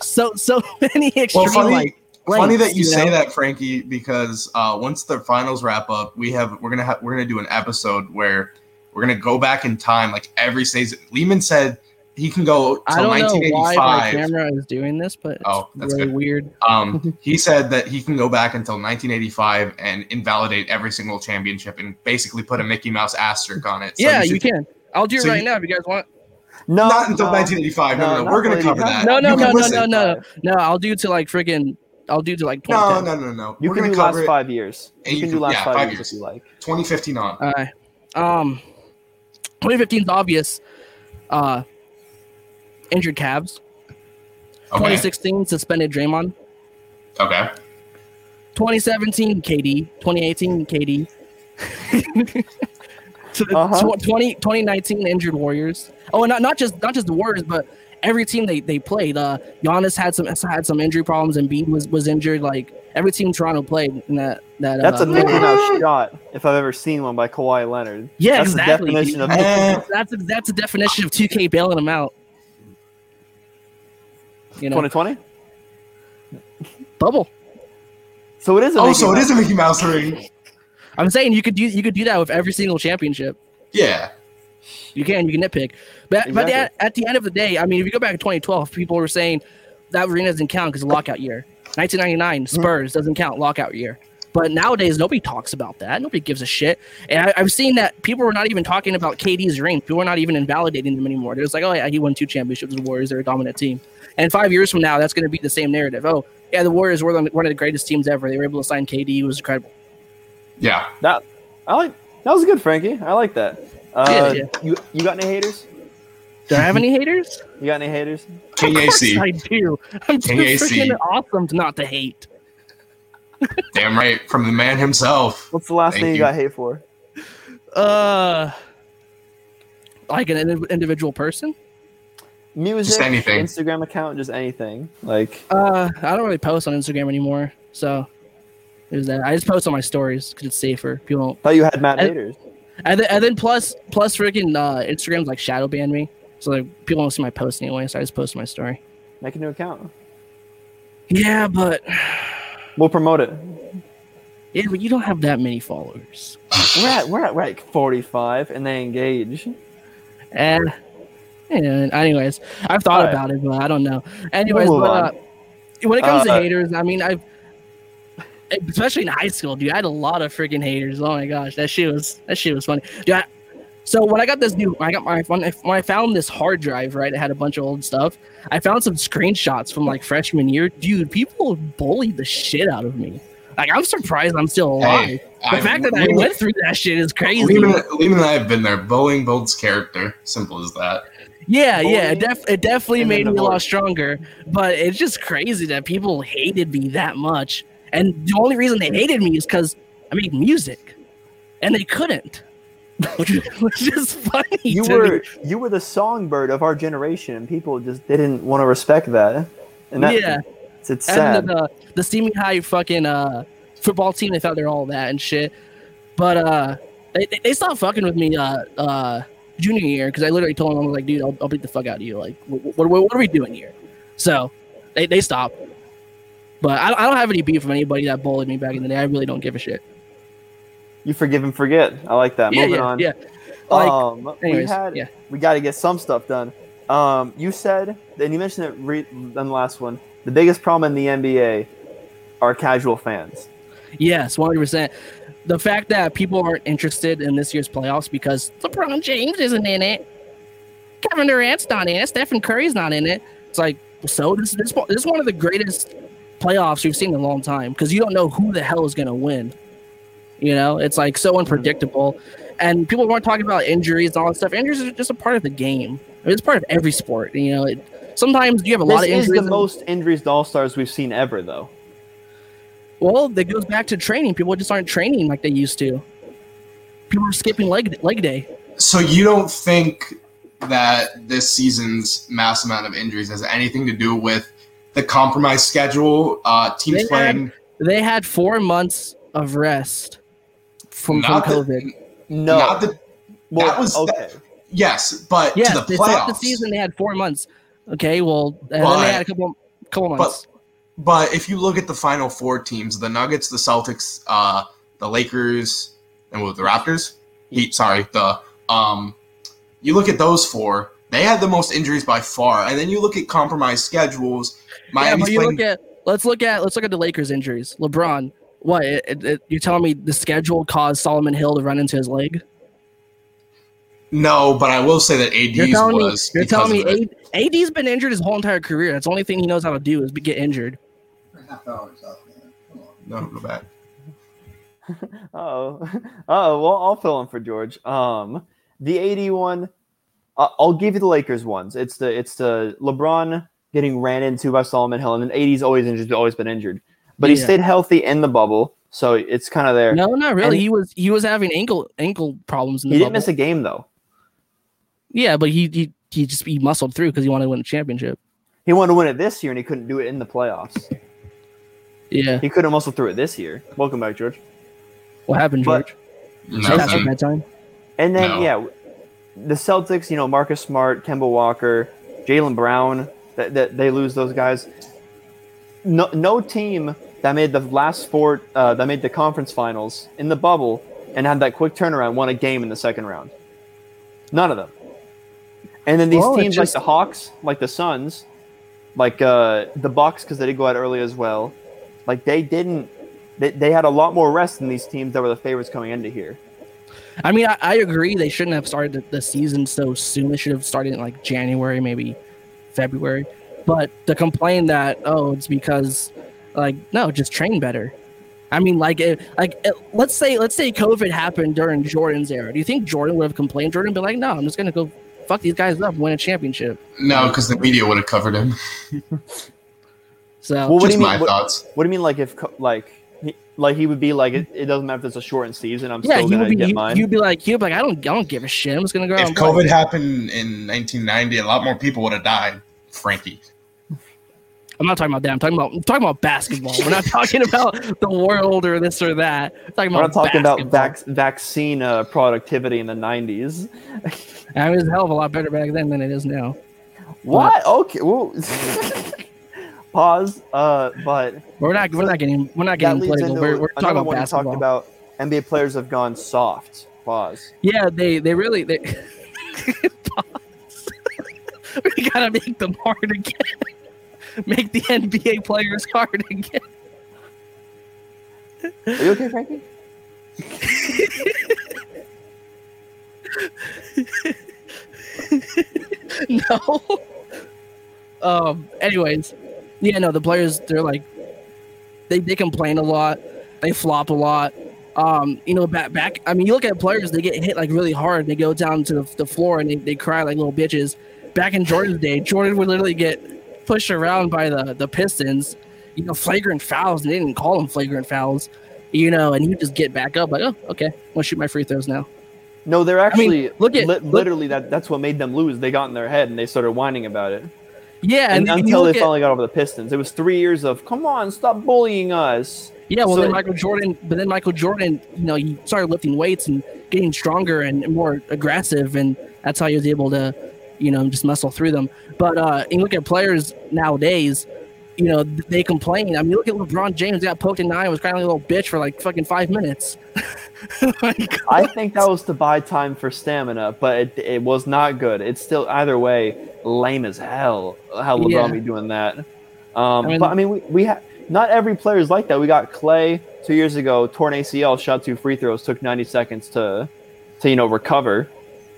so so many extreme Well, funny, like. Funny that you say know? that, Frankie, because uh, once the finals wrap up, we have we're gonna have we're gonna do an episode where we're gonna go back in time, like every season. Lehman said he can go I don't know why my 1985. camera is doing this, but it's Oh, that's really good. weird. Um, he said that he can go back until 1985 and invalidate every single championship and basically put a Mickey Mouse asterisk on it. So yeah, should- you can. I'll do it So right you- now if you guys want. No, Not until no. 1985. No, No, no, no. We're gonna cover that. No, no, You no, no, no, no, no. I'll do it to like freaking. I'll do to like No, 2010. no, no, no. You We're can do last it five years. And You you can do last yeah, five, five years, years. if you like. 2015 on. All right. Um, 2015 is obvious. Uh, injured Cavs. Okay. 2016 suspended Draymond. Okay. 2017 KD. 2018 KD. To the- Uh-huh. tw- 20, 2019 injured Warriors. Oh, and not not just not just the Warriors, but every team they, they played. Uh, Giannis had some had some injury problems, and Embiid was was injured. Like every team Toronto played in that that. That's uh, a Mickey Mouse shot if I've ever seen one by Kawhi Leonard. Yeah, That's exactly. the definition of That's a, that's a definition of 2K bailing them out. You know, 2020. bubble. So it is. A oh, Mickey so it Mouse. is a Mickey Mouse ring. I'm saying you could do you could do that with every single championship. Yeah. You can you can nitpick, but but Exactly. at, at the end of the day, I mean, if you go back to 2012, people were saying that arena doesn't count because lockout year. 1999 mm. Spurs doesn't count lockout year. But nowadays, nobody talks about that. Nobody gives a shit. And I, I've seen that people were not even talking about KD's ring. People were not even invalidating them anymore. They're just like, oh yeah, he won two championships the Warriors. They're a dominant team. And five years from now, that's going to be the same narrative. Oh yeah, the Warriors were one of the greatest teams ever. They were able to sign KD. It was incredible. Yeah. That I like. That was good, Frankie. I like that. Uh, Yeah, yeah. You you got any haters? Do I have any haters? You got any haters? King Of AC. I do. I'm too freaking awesome to not to hate. Damn right. From the man himself. What's the last Thank thing you, you. got hate for? Uh, like an indi- individual person. Music, anything. Instagram account, just anything. Like Uh, I don't really post on Instagram anymore, so there's that. I just post on my stories because it's safer. People don't. thought you had Matt I- haters. And then, and then plus plus freaking uh, Instagram's like shadow ban me, so like people don't see my post anyway. So I just post my story. Make a new account. Yeah, but We'll promote it. yeah, but you don't have that many followers. We're at we're at like 45, and they engage. And yeah, anyways, I've thought Alright. about it, but I don't know. Anyways, but uh, when it comes to Uh, haters, I mean, I've especially in high school, dude, I had a lot of freaking haters. Oh my gosh, that shit was that shit was funny, dude. I, so when I got this new, I got my when I, when I found this hard drive, right, it had a bunch of old stuff. I found some screenshots from like freshman year, dude. People bullied the shit out of me. Like I'm surprised I'm still alive. Hey, the fact that I went through that shit is crazy. Lehman, Lehman and I have been there. Bullying builds character. Simple as that. Yeah, yeah, it, def- it definitely made me a lot stronger. But it's just crazy that people hated me that much. And the only reason they hated me is because I made music, and they couldn't, which was just funny. You were me. you were the songbird of our generation, and people just didn't want to respect that. And that, yeah, it's, it's and sad. the, the the see me high fucking uh football team. They thought they're all that and shit. But uh, they, they- they stopped fucking with me uh uh junior year because I literally told them I was like, dude, I'll, I'll beat the fuck out of you. Like, what, what, what are we doing here? So they they stopped. But I, I don't have any beef from anybody that bullied me back in the day. I really don't give a shit. You forgive and forget. I like that. yeah, Moving yeah, on. yeah. Like, um, we had yeah. we got to get some stuff done. Um, you said, and you mentioned it re- in the last one. The biggest problem in the NBA are casual fans. Yes, one hundred percent. The fact that people aren't interested in this year's playoffs because LeBron James isn't in it, Kevin Durant's not in it, Stephen Curry's not in it. It's like so. This this this is one of the greatest playoffs we've seen in a long time because you don't know who the hell is going to win. You know, it's like so mm-hmm. unpredictable, and people weren't talking about injuries and all that stuff. Injuries are just a part of the game. I mean, it's part of every sport. You know, it, sometimes you have a lot This of is injuries. the and- most injuries to All Stars we've seen ever, though. Well, that goes back to training. People just aren't training like they used to. People are skipping leg leg day. So you don't think that this season's mass amount of injuries has anything to do with the compromised schedule? Uh, teams They had- playing They had four months of rest from, from not the- COVID. No, Not the well, that was- okay. yes, but Yes, to the they stopped playoffs. the season. They had four months. Okay, well, and then they had a couple couple months. But if you look at the final four teams, the Nuggets, the Celtics, uh, the Lakers, and what, the Raptors, Heat, sorry, the um, you look at those four, they had the most injuries by far. And then you look at compromised schedules. yeah, Miami's but you playing. look at let's look at let's look at the Lakers injuries. LeBron, what? It, it, it- you're telling me the schedule caused Solomon Hill to run into his leg? no, but I will say that AD's You're telling me you're telling me. AD, AD's been injured his whole entire career. That's the only thing he knows how to do is be, get injured. Half hours up, man. Come on. No, go back. Oh, oh. Well, I'll fill in for George. Um, the eighty-one. I'll give you the Lakers ones. It's the it's the LeBron getting ran into by Solomon Hill, and then AD's always injured. Always been injured, but he Yeah. stayed healthy in the bubble, so it's kind of there. No, not really. And- he was he was having ankle ankle problems in the he didn't bubble. miss a game though. Yeah, but he he, he just he muscled through because he wanted to win a championship. He wanted to win it this year, and he couldn't do it in the playoffs. Yeah, He couldn't muscle through it this year. Welcome back, George. what happened, George? That's Nothing. that time. And then No. yeah, the Celtics. You know, Marcus Smart, Kemba Walker, Jaylen Brown. That, that they lose those guys. No, no team that made the last four, uh, that made the conference finals in the bubble and had that quick turnaround won a game in the second round. None of them. And then these Well, teams just- like the Hawks, like the Suns, like uh, the Bucks, because they did go out early as well. Like they didn't. They, they had a lot more rest than these teams that were the favorites coming into here. I mean, I, I agree. They shouldn't have started the, the season so soon. They should have started in like January, maybe February. But to complain that oh, it's because like no, just train better. I mean, like, it, like it, let's say let's say COVID happened during Jordan's era. Do you think Jordan would have complained? Jordan would be like, no, I'm just gonna go fuck these guys up, win a championship. No, because the media would have covered him. So Well, what do you mean? my What, thoughts. what do you mean? Like if like he, like he would be like it, it doesn't matter if it's a shortened season. I'm yeah, still gonna be get you, mine. you'd be like you'd be like I don't I don't give a shit. I'm just gonna go. out If and play." COVID happened in 1990, a lot more people would have died. Frankie. I'm not talking about that. I'm talking about I'm talking about basketball. We're not talking about the world or this or that. We're talking We're not about talking about vac- vaccine uh, productivity in the 90s. I mean, it was a hell of a lot better back then than it is now. What? Okay. Well, pause. Uh, but We're not we're not getting we're not getting political. into We're, we're talking about basketball. talked about. NBA players have gone soft. Pause. Yeah, they they really they. we gotta make them hard again. make the NBA players hard again. Are you okay, Frankie? no. Um. Anyways, yeah. No, the players they're like, they they complain a lot. They flop a lot. Um. You know, back back. I mean, you look at players. They get hit like really hard. They go down to the, the floor and they, they cry like little bitches. Back in Jordan's day, Jordan would literally get pushed around by the the Pistons. You know, flagrant fouls. And they didn't call them flagrant fouls. You know, and you just get back up like, oh, okay, I'm gonna shoot my free throws now. No, they're mean, actually look at- li- look- literally that. That's what made them lose. They got in their head and they started whining about it. Yeah, and, and, until they look at- finally got over the Pistons. It was three years of come on, stop bullying us. Yeah, well, So- then Michael Jordan, but then Michael Jordan, you know, he started lifting weights and getting stronger and more aggressive, and that's how he was able to, you know, just muscle through them. But uh, you look at players nowadays, you know, they complain. I mean, look at LeBron James got poked in the eye, and was crying like a little bitch for like fucking five minutes. like, I think that was to buy time for stamina, but it, it was not good. It's still either way lame as hell. How LeBron Yeah. be doing that? Um, I mean- but I mean, we, we have not every player is like that. We got Clay two years ago, torn ACL, shot two free throws, took ninety seconds to to you know recover,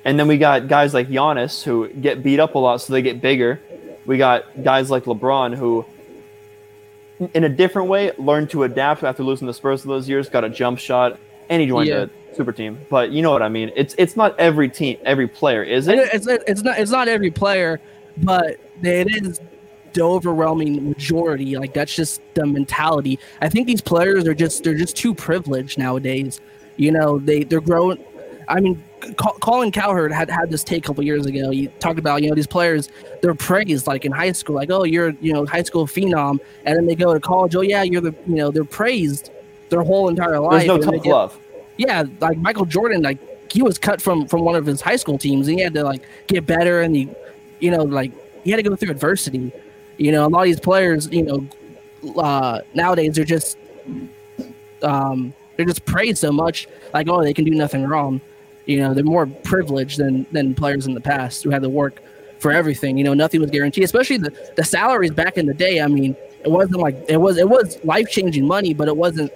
and then we got guys like Giannis who get beat up a lot, so they get bigger. We got guys like LeBron who. In a different way, learned to adapt after losing the Spurs those years. Got a jump shot, and he joined Yeah. a super team. But you know what I mean. It's it's not every team, every player, is it? It- it's it's not it's not every player, but it is the overwhelming majority. Like that's just the mentality. I think these players are just they're just too privileged nowadays. You know, they they're growing. I mean, Colin Cowherd had had this take a couple years ago. He talked about you know these players they're praised like in high school, like oh you're you know high school phenom, and then they go to college. Oh yeah, you're the you know they're praised their whole entire life. There's no tough get- love. yeah, like Michael Jordan, like he was cut from from one of his high school teams, and he had to like get better, and he, you know, like he had to go through adversity. You know, a lot of these players, you know, uh, nowadays they're just, um, they're just praised so much, like oh they can do nothing wrong. You know, they're more privileged than than players in the past who had to work for everything. You know, nothing was guaranteed, especially the the salaries back in the day. I mean, it wasn't like it was it was life changing money, but it wasn't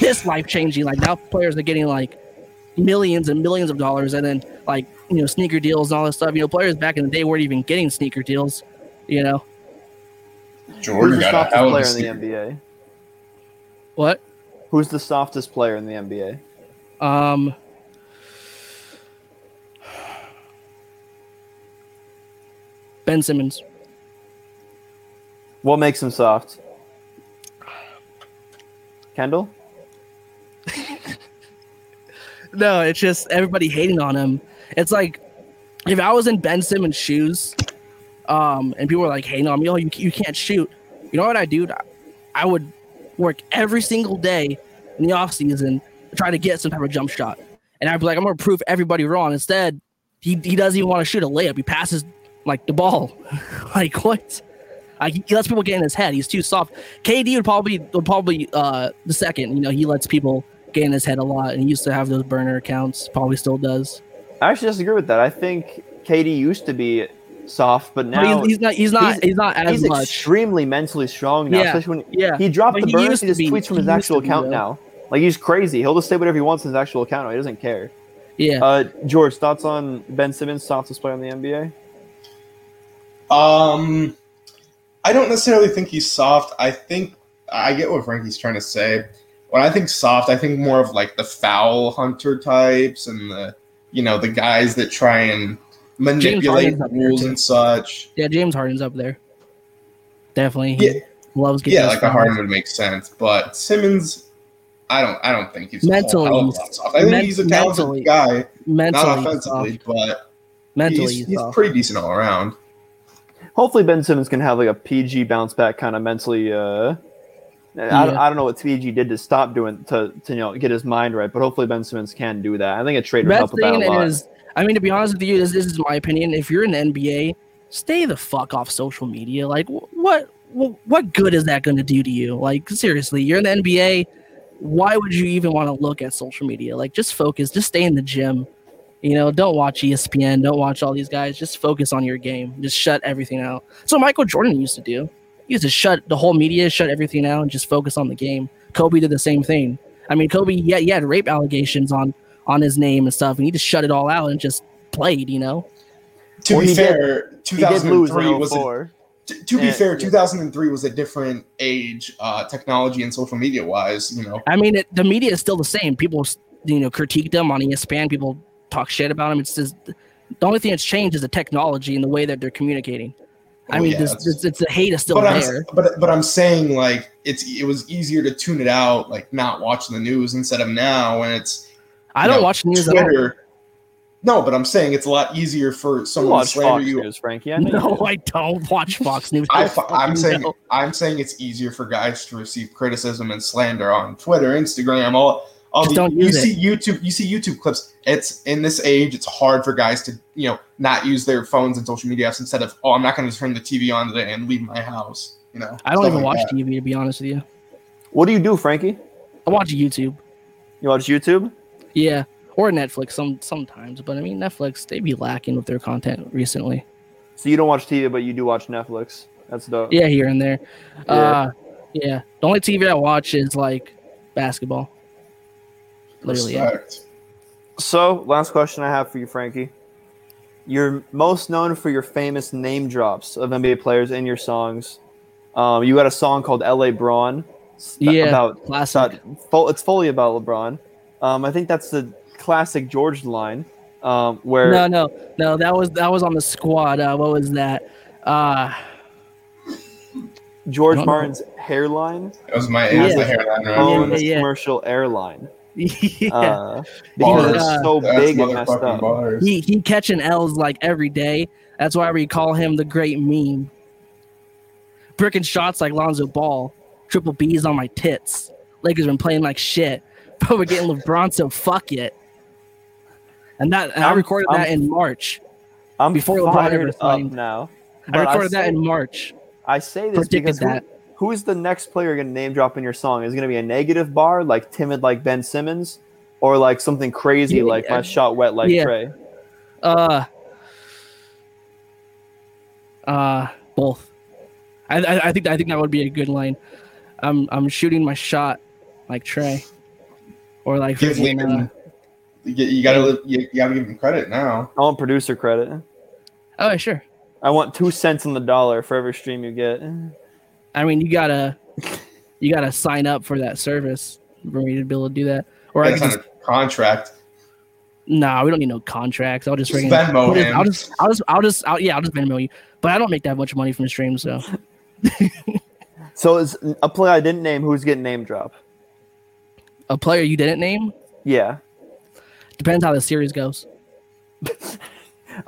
this life changing. Like now, players are getting like millions and millions of dollars, and then like you know sneaker deals and all this stuff. You know, players back in the day weren't even getting sneaker deals. You know Who's Jordan the got a softest a player in the NBA? what? Who's the softest player in the NBA? Um, Ben Simmons. What makes him soft? Kendall? No, it's just everybody hating on him. It's like if I was in Ben Simmons' shoes, um, and people were like hating on me, oh, you, you can't shoot. You know what I do? I would work every single day in the off season to try to get some type of jump shot, and I'd be like, I'm gonna prove everybody wrong. Instead, he, he doesn't even want to shoot a layup. He passes like the ball. like what? Like he lets people get in his head. He's too soft. KD would probably would probably uh the second. You know, he lets people get in his head a lot, and he used to have those burner accounts. Probably still does. I actually disagree with that. I think KD used to be soft, but But now he's, he's not. He's not. He's, he's- not as he's much. extremely mentally strong now. Yeah, Especially when yeah. he dropped But the he burn, he just be- tweets from his actual to be, account now. Like he's crazy. He'll just say whatever he wants in his actual account. He doesn't care. Yeah. Uh, George, thoughts on Ben Simmons, softest player in the NBA? Um, I don't necessarily think he's soft. I think I get what Frankie's trying to say. When I think soft, I think more of like the foul hunter types and the you know the guys that try and manipulate Harden's up there, rules and such. yeah. James Harden's up there. Definitely. He Yeah, loves getting. yeah, like a. Harden would make sense, but Simmons, I don't, I don't think he's Mentally, hell of a he's- soft. I think men- he's a talented mentally- guy, Mentally. not offensively, soft. but Mentally. he's, he's he's pretty decent all around. Hopefully, Ben Simmons can have like a PG bounce back kind of mentally. Uh, I, don't, Yeah. I don't know what PG did to stop doing to, to you know get his mind right, but hopefully Ben Simmons can do that. I think a trade would help with that a lot. is, I mean, to be honest with you, this, this is my opinion. If you're in the NBA, stay the fuck off social media. Like, what, what, what good is that going to do to you? Like, seriously, you're in the NBA. Why would you even want to look at social media? Like, just focus. Just stay in the gym. You know, don't watch ESPN. Don't watch all these guys. Just focus on your game. Just shut everything out. So Michael Jordan used to do. He used to shut the whole media, shut everything out, and just focus on the game. Kobe did the same thing. I mean, Kobe, yeah, he had rape allegations on on his name and stuff, and he just shut it all out and just played. You know, To Well, be fair, did 2003 was a To, to be Yeah, fair, yeah. 2003 was a different age, uh, technology and social media wise. You know, I mean, it, the media is still the same. People, you know, critique them on ESPN. People talk shit about them. It's just the only thing that's changed is the technology and the way that they're communicating. I Oh, mean, yeah, this, it's- it's, it's the hate is still but I'm, there. but but I'm saying like it's it was easier to tune it out, like not watching the news instead of now when it's I don't know, watch the news at all. Twitter. No, but I'm saying it's a lot easier for You someone to slander Fox you. News, Frankie. I know No, do. I don't watch Fox News. I, Fucking I'm saying no. I'm saying it's easier for guys to receive criticism and slander on Twitter, Instagram, all all Just the, don't you use see YouTube you see YouTube clips. It's in this age, it's hard for guys to you know not use their phones and social media apps instead of oh I'm not going to turn the TV on today and leave my house. You know, I don't even like watch that. TV to be honest with you. What do you do, Frankie? I watch YouTube. You watch YouTube? Yeah, or Netflix some sometimes. But I mean, Netflix they be lacking with their content recently. So you don't watch TV, but you do watch Netflix. That's dope. Yeah, here and there. Yeah. Uh, yeah. The only TV I watch is like basketball. Literally, yeah. Respect. So, last question I have for you, Frankie. You're most known for your famous name drops of NBA players in your songs. Um, you had a song called "L.A. Braun." s- Yeah, about classic. about- full, it's fully about LeBron. Um, I think that's the classic George line, um, where No, no, no. That was that was on the squad. Uh, what was that? Uh, George I don't know. Martin's hairline That was my it was Yeah. the hairline right? owns yeah. commercial airline yeah. uh, because Bars. it's so big and messed motherfucking up. bars. he he catching L's like every day. That's why we call him the great meme. Bricking shots like Lonzo Ball. Triple B's on my tits. Lakers been playing like shit, but we're getting LeBron, so fuck it. And that and I I'm- recorded that I'm- in March. I'm Before LeBron fired ever up signed. now. I recorded that say- in March. I say this Predicted because that. who is the next player going to name drop in your song? Is it going to be a negative bar like timid like Ben Simmons, or like something crazy Yeah, like my yeah. shot wet like Yeah. Trae? Uh, uh, both. I, I I think I think that would be a good line. I'm I'm shooting my shot like Trae, or like Give freaking, uh, Lehman, you, you gotta you, you gotta give him credit now. I want producer credit. oh sure. I want two cents on the dollar for every stream you get. I mean, you gotta you gotta sign up for that service for me to be able to do that. Or I That's just a contract. nah, we don't need no contracts. I'll just freaking Venmo put it- him. I'll just I'll just I'll just I'll, yeah I'll just Venmo you. But I don't make that much money from the stream, so So it's a player I didn't name who's getting name drop. a player you didn't name Yeah. depends how the series goes.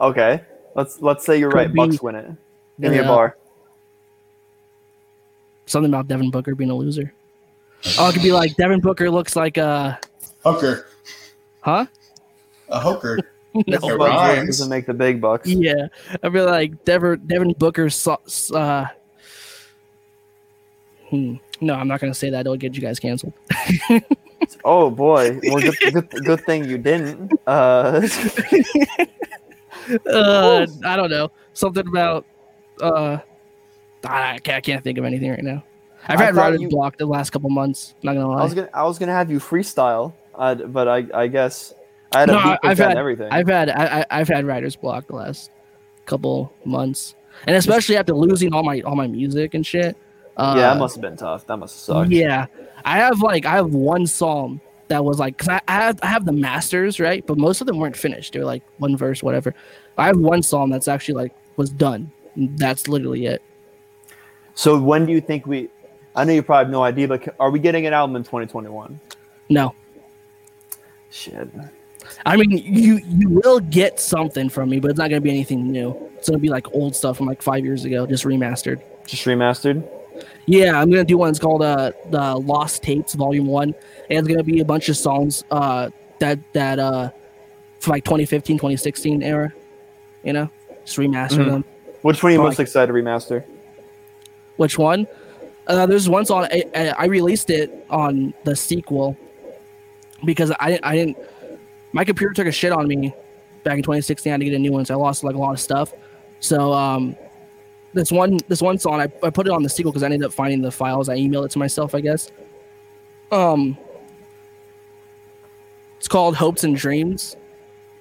Okay. Let's let's say you're Could right. be- Bucks win it. Give me a bar. Something about Devin Booker being a loser. Oh, it could be like Devin Booker looks like a Hooker. huh? A hooker. No. It Bucks rhymes. doesn't make the big bucks. Yeah, I feel like Devin Devin Booker. Uh, hmm. No, I'm not gonna say that. It'll get you guys canceled. Oh boy. Well, good, good, good thing you didn't. Uh, Uh, I don't know. Something about uh, I can't, I can't think of anything right now. I've I had writers you- blocked the last couple months. Not gonna lie. I was gonna I was gonna have you freestyle, uh, but I I guess I had No, I've had- everything. I've had I, I've had writers blocked the last couple months, and especially after losing all my all my music and shit. Uh, yeah, that must have been tough. That must have sucked. Yeah, I have like I have one song that was like because I, I have I have the masters right, but most of them weren't finished. They were like one verse, whatever. I have one song that's actually like was done. That's literally it. So when do you think we? I know you probably have no idea, but are we getting an album in 2021? No, Shit. I mean you you will get something from me, but it's not gonna be anything new. It's gonna be like old stuff from like five years ago, just remastered. Just remastered. Yeah, I'm gonna do one. It's called uh the Lost Tapes Volume One, and it's gonna be a bunch of songs uh that that uh from like 2015, 2016 era. You know, just remaster Mhm. them. Which one are you Like- most excited to remaster? Which one? Uh, there's one song I, I released it on the sequel because I didn't I didn't my computer took a shit on me back in 2016. I had to get a new one, so I lost like a lot of stuff. So um, this one this one song I, I put it on the sequel because I ended up finding the files. I emailed it to myself, I guess. Um, it's called Hopes and Dreams,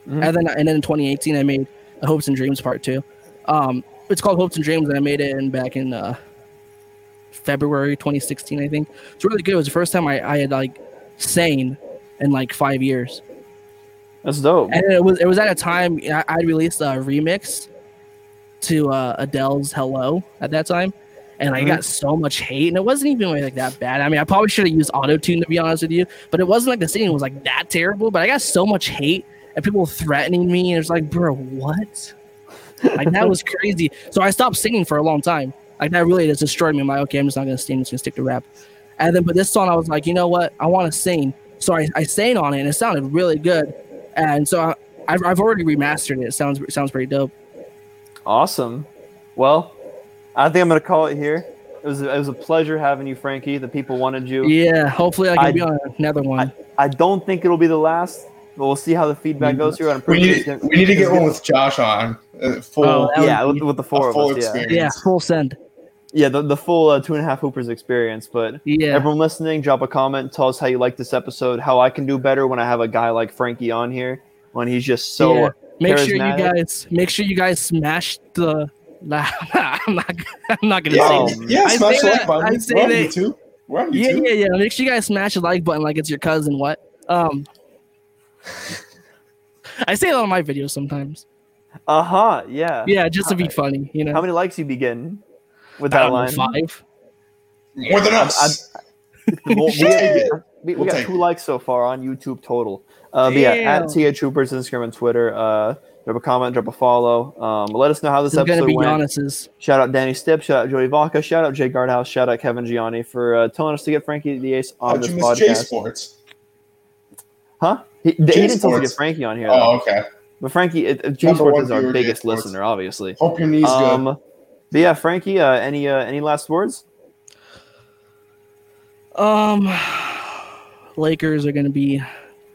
Mhm. and then and then in 2018 I made a Hopes and Dreams Part Two. Um, it's called Hopes and Dreams, and I made it in back in uh, February 2016, I think. It's really good. It was the first time I, I had like sane in like five years, That's dope. and it was it was at a time I, I released a remix to uh, Adele's Hello at that time, and I Mhm. got so much hate, and it wasn't even really like that bad. I mean, I probably should have used auto tune to be honest with you, but it wasn't like the singing was like that terrible. But I got so much hate and people threatening me. And it's like, bro, what? Like that was crazy. So I stopped singing for a long time. Like that really just destroyed me. I'm like, okay, I'm just not gonna sing. I'm just gonna stick to rap. And then, but this song, I was like, you know what? I want to sing. So I, I sang on it, and it sounded really good. And so I, I've, I've already remastered it. It sounds it sounds pretty dope. Awesome. Well, I think I'm gonna call it here. It was it was a pleasure having you, Frankie. The people wanted you. Yeah, hopefully I can I- be on another one. I don't think it'll be the last, but we'll see how the feedback goes here. We need, sure it's we need to get one with Josh on. Uh, full, Oh, that would yeah, with, with the four a of full us. Yeah, yeah, full send. Yeah, the, the full uh, two and a half hoopers experience. But Yeah. everyone listening, drop a comment. Tell us how you like this episode. How I can do better when I have a guy like Frankie on here. When he's just so Yeah. Make sure you guys make sure you guys smash the. I'm not. I'm not gonna Yeah, say. yeah, I smash say the like button. I say We're on that- YouTube. We're on Yeah, YouTube. yeah, yeah. Make sure you guys smash the like button like it's your cousin. What? Um. I say that on my videos sometimes. Uh huh. Yeah. Yeah, just to be funny, you know. How many likes you be getting with that line? five. More than us. Well, we, Take it. we, we We'll got take two likes so far on YouTube total. Uh, but yeah, at TA Troopers Instagram and Twitter. Uh, drop a comment, drop a follow. Um, let us know how this This is episode be went. Giannis's. Shout out Danny Stipp. Shout out Joey Vaca. Shout out Jay Guardhouse. Shout out Kevin Gianni for uh, telling us to get Frankie the Ace on How'd this you miss podcast. Sports? Huh? He, he didn't tell us to get Frankie on here. Oh, though. okay. But Frankie, it, it, J Number Sports is our biggest Sports. listener, obviously. Hope your knee's Um, good. But yeah, Frankie, uh, any uh, any last words? Um, Lakers are gonna be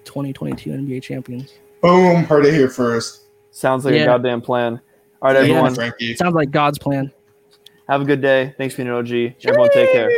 2022 NBA champions. Boom. Heard it here first. Sounds like a goddamn plan. All right, Yeah. everyone, Frankie. Sounds like God's plan. have a good day. Thanks for being an OG. Everyone, take care.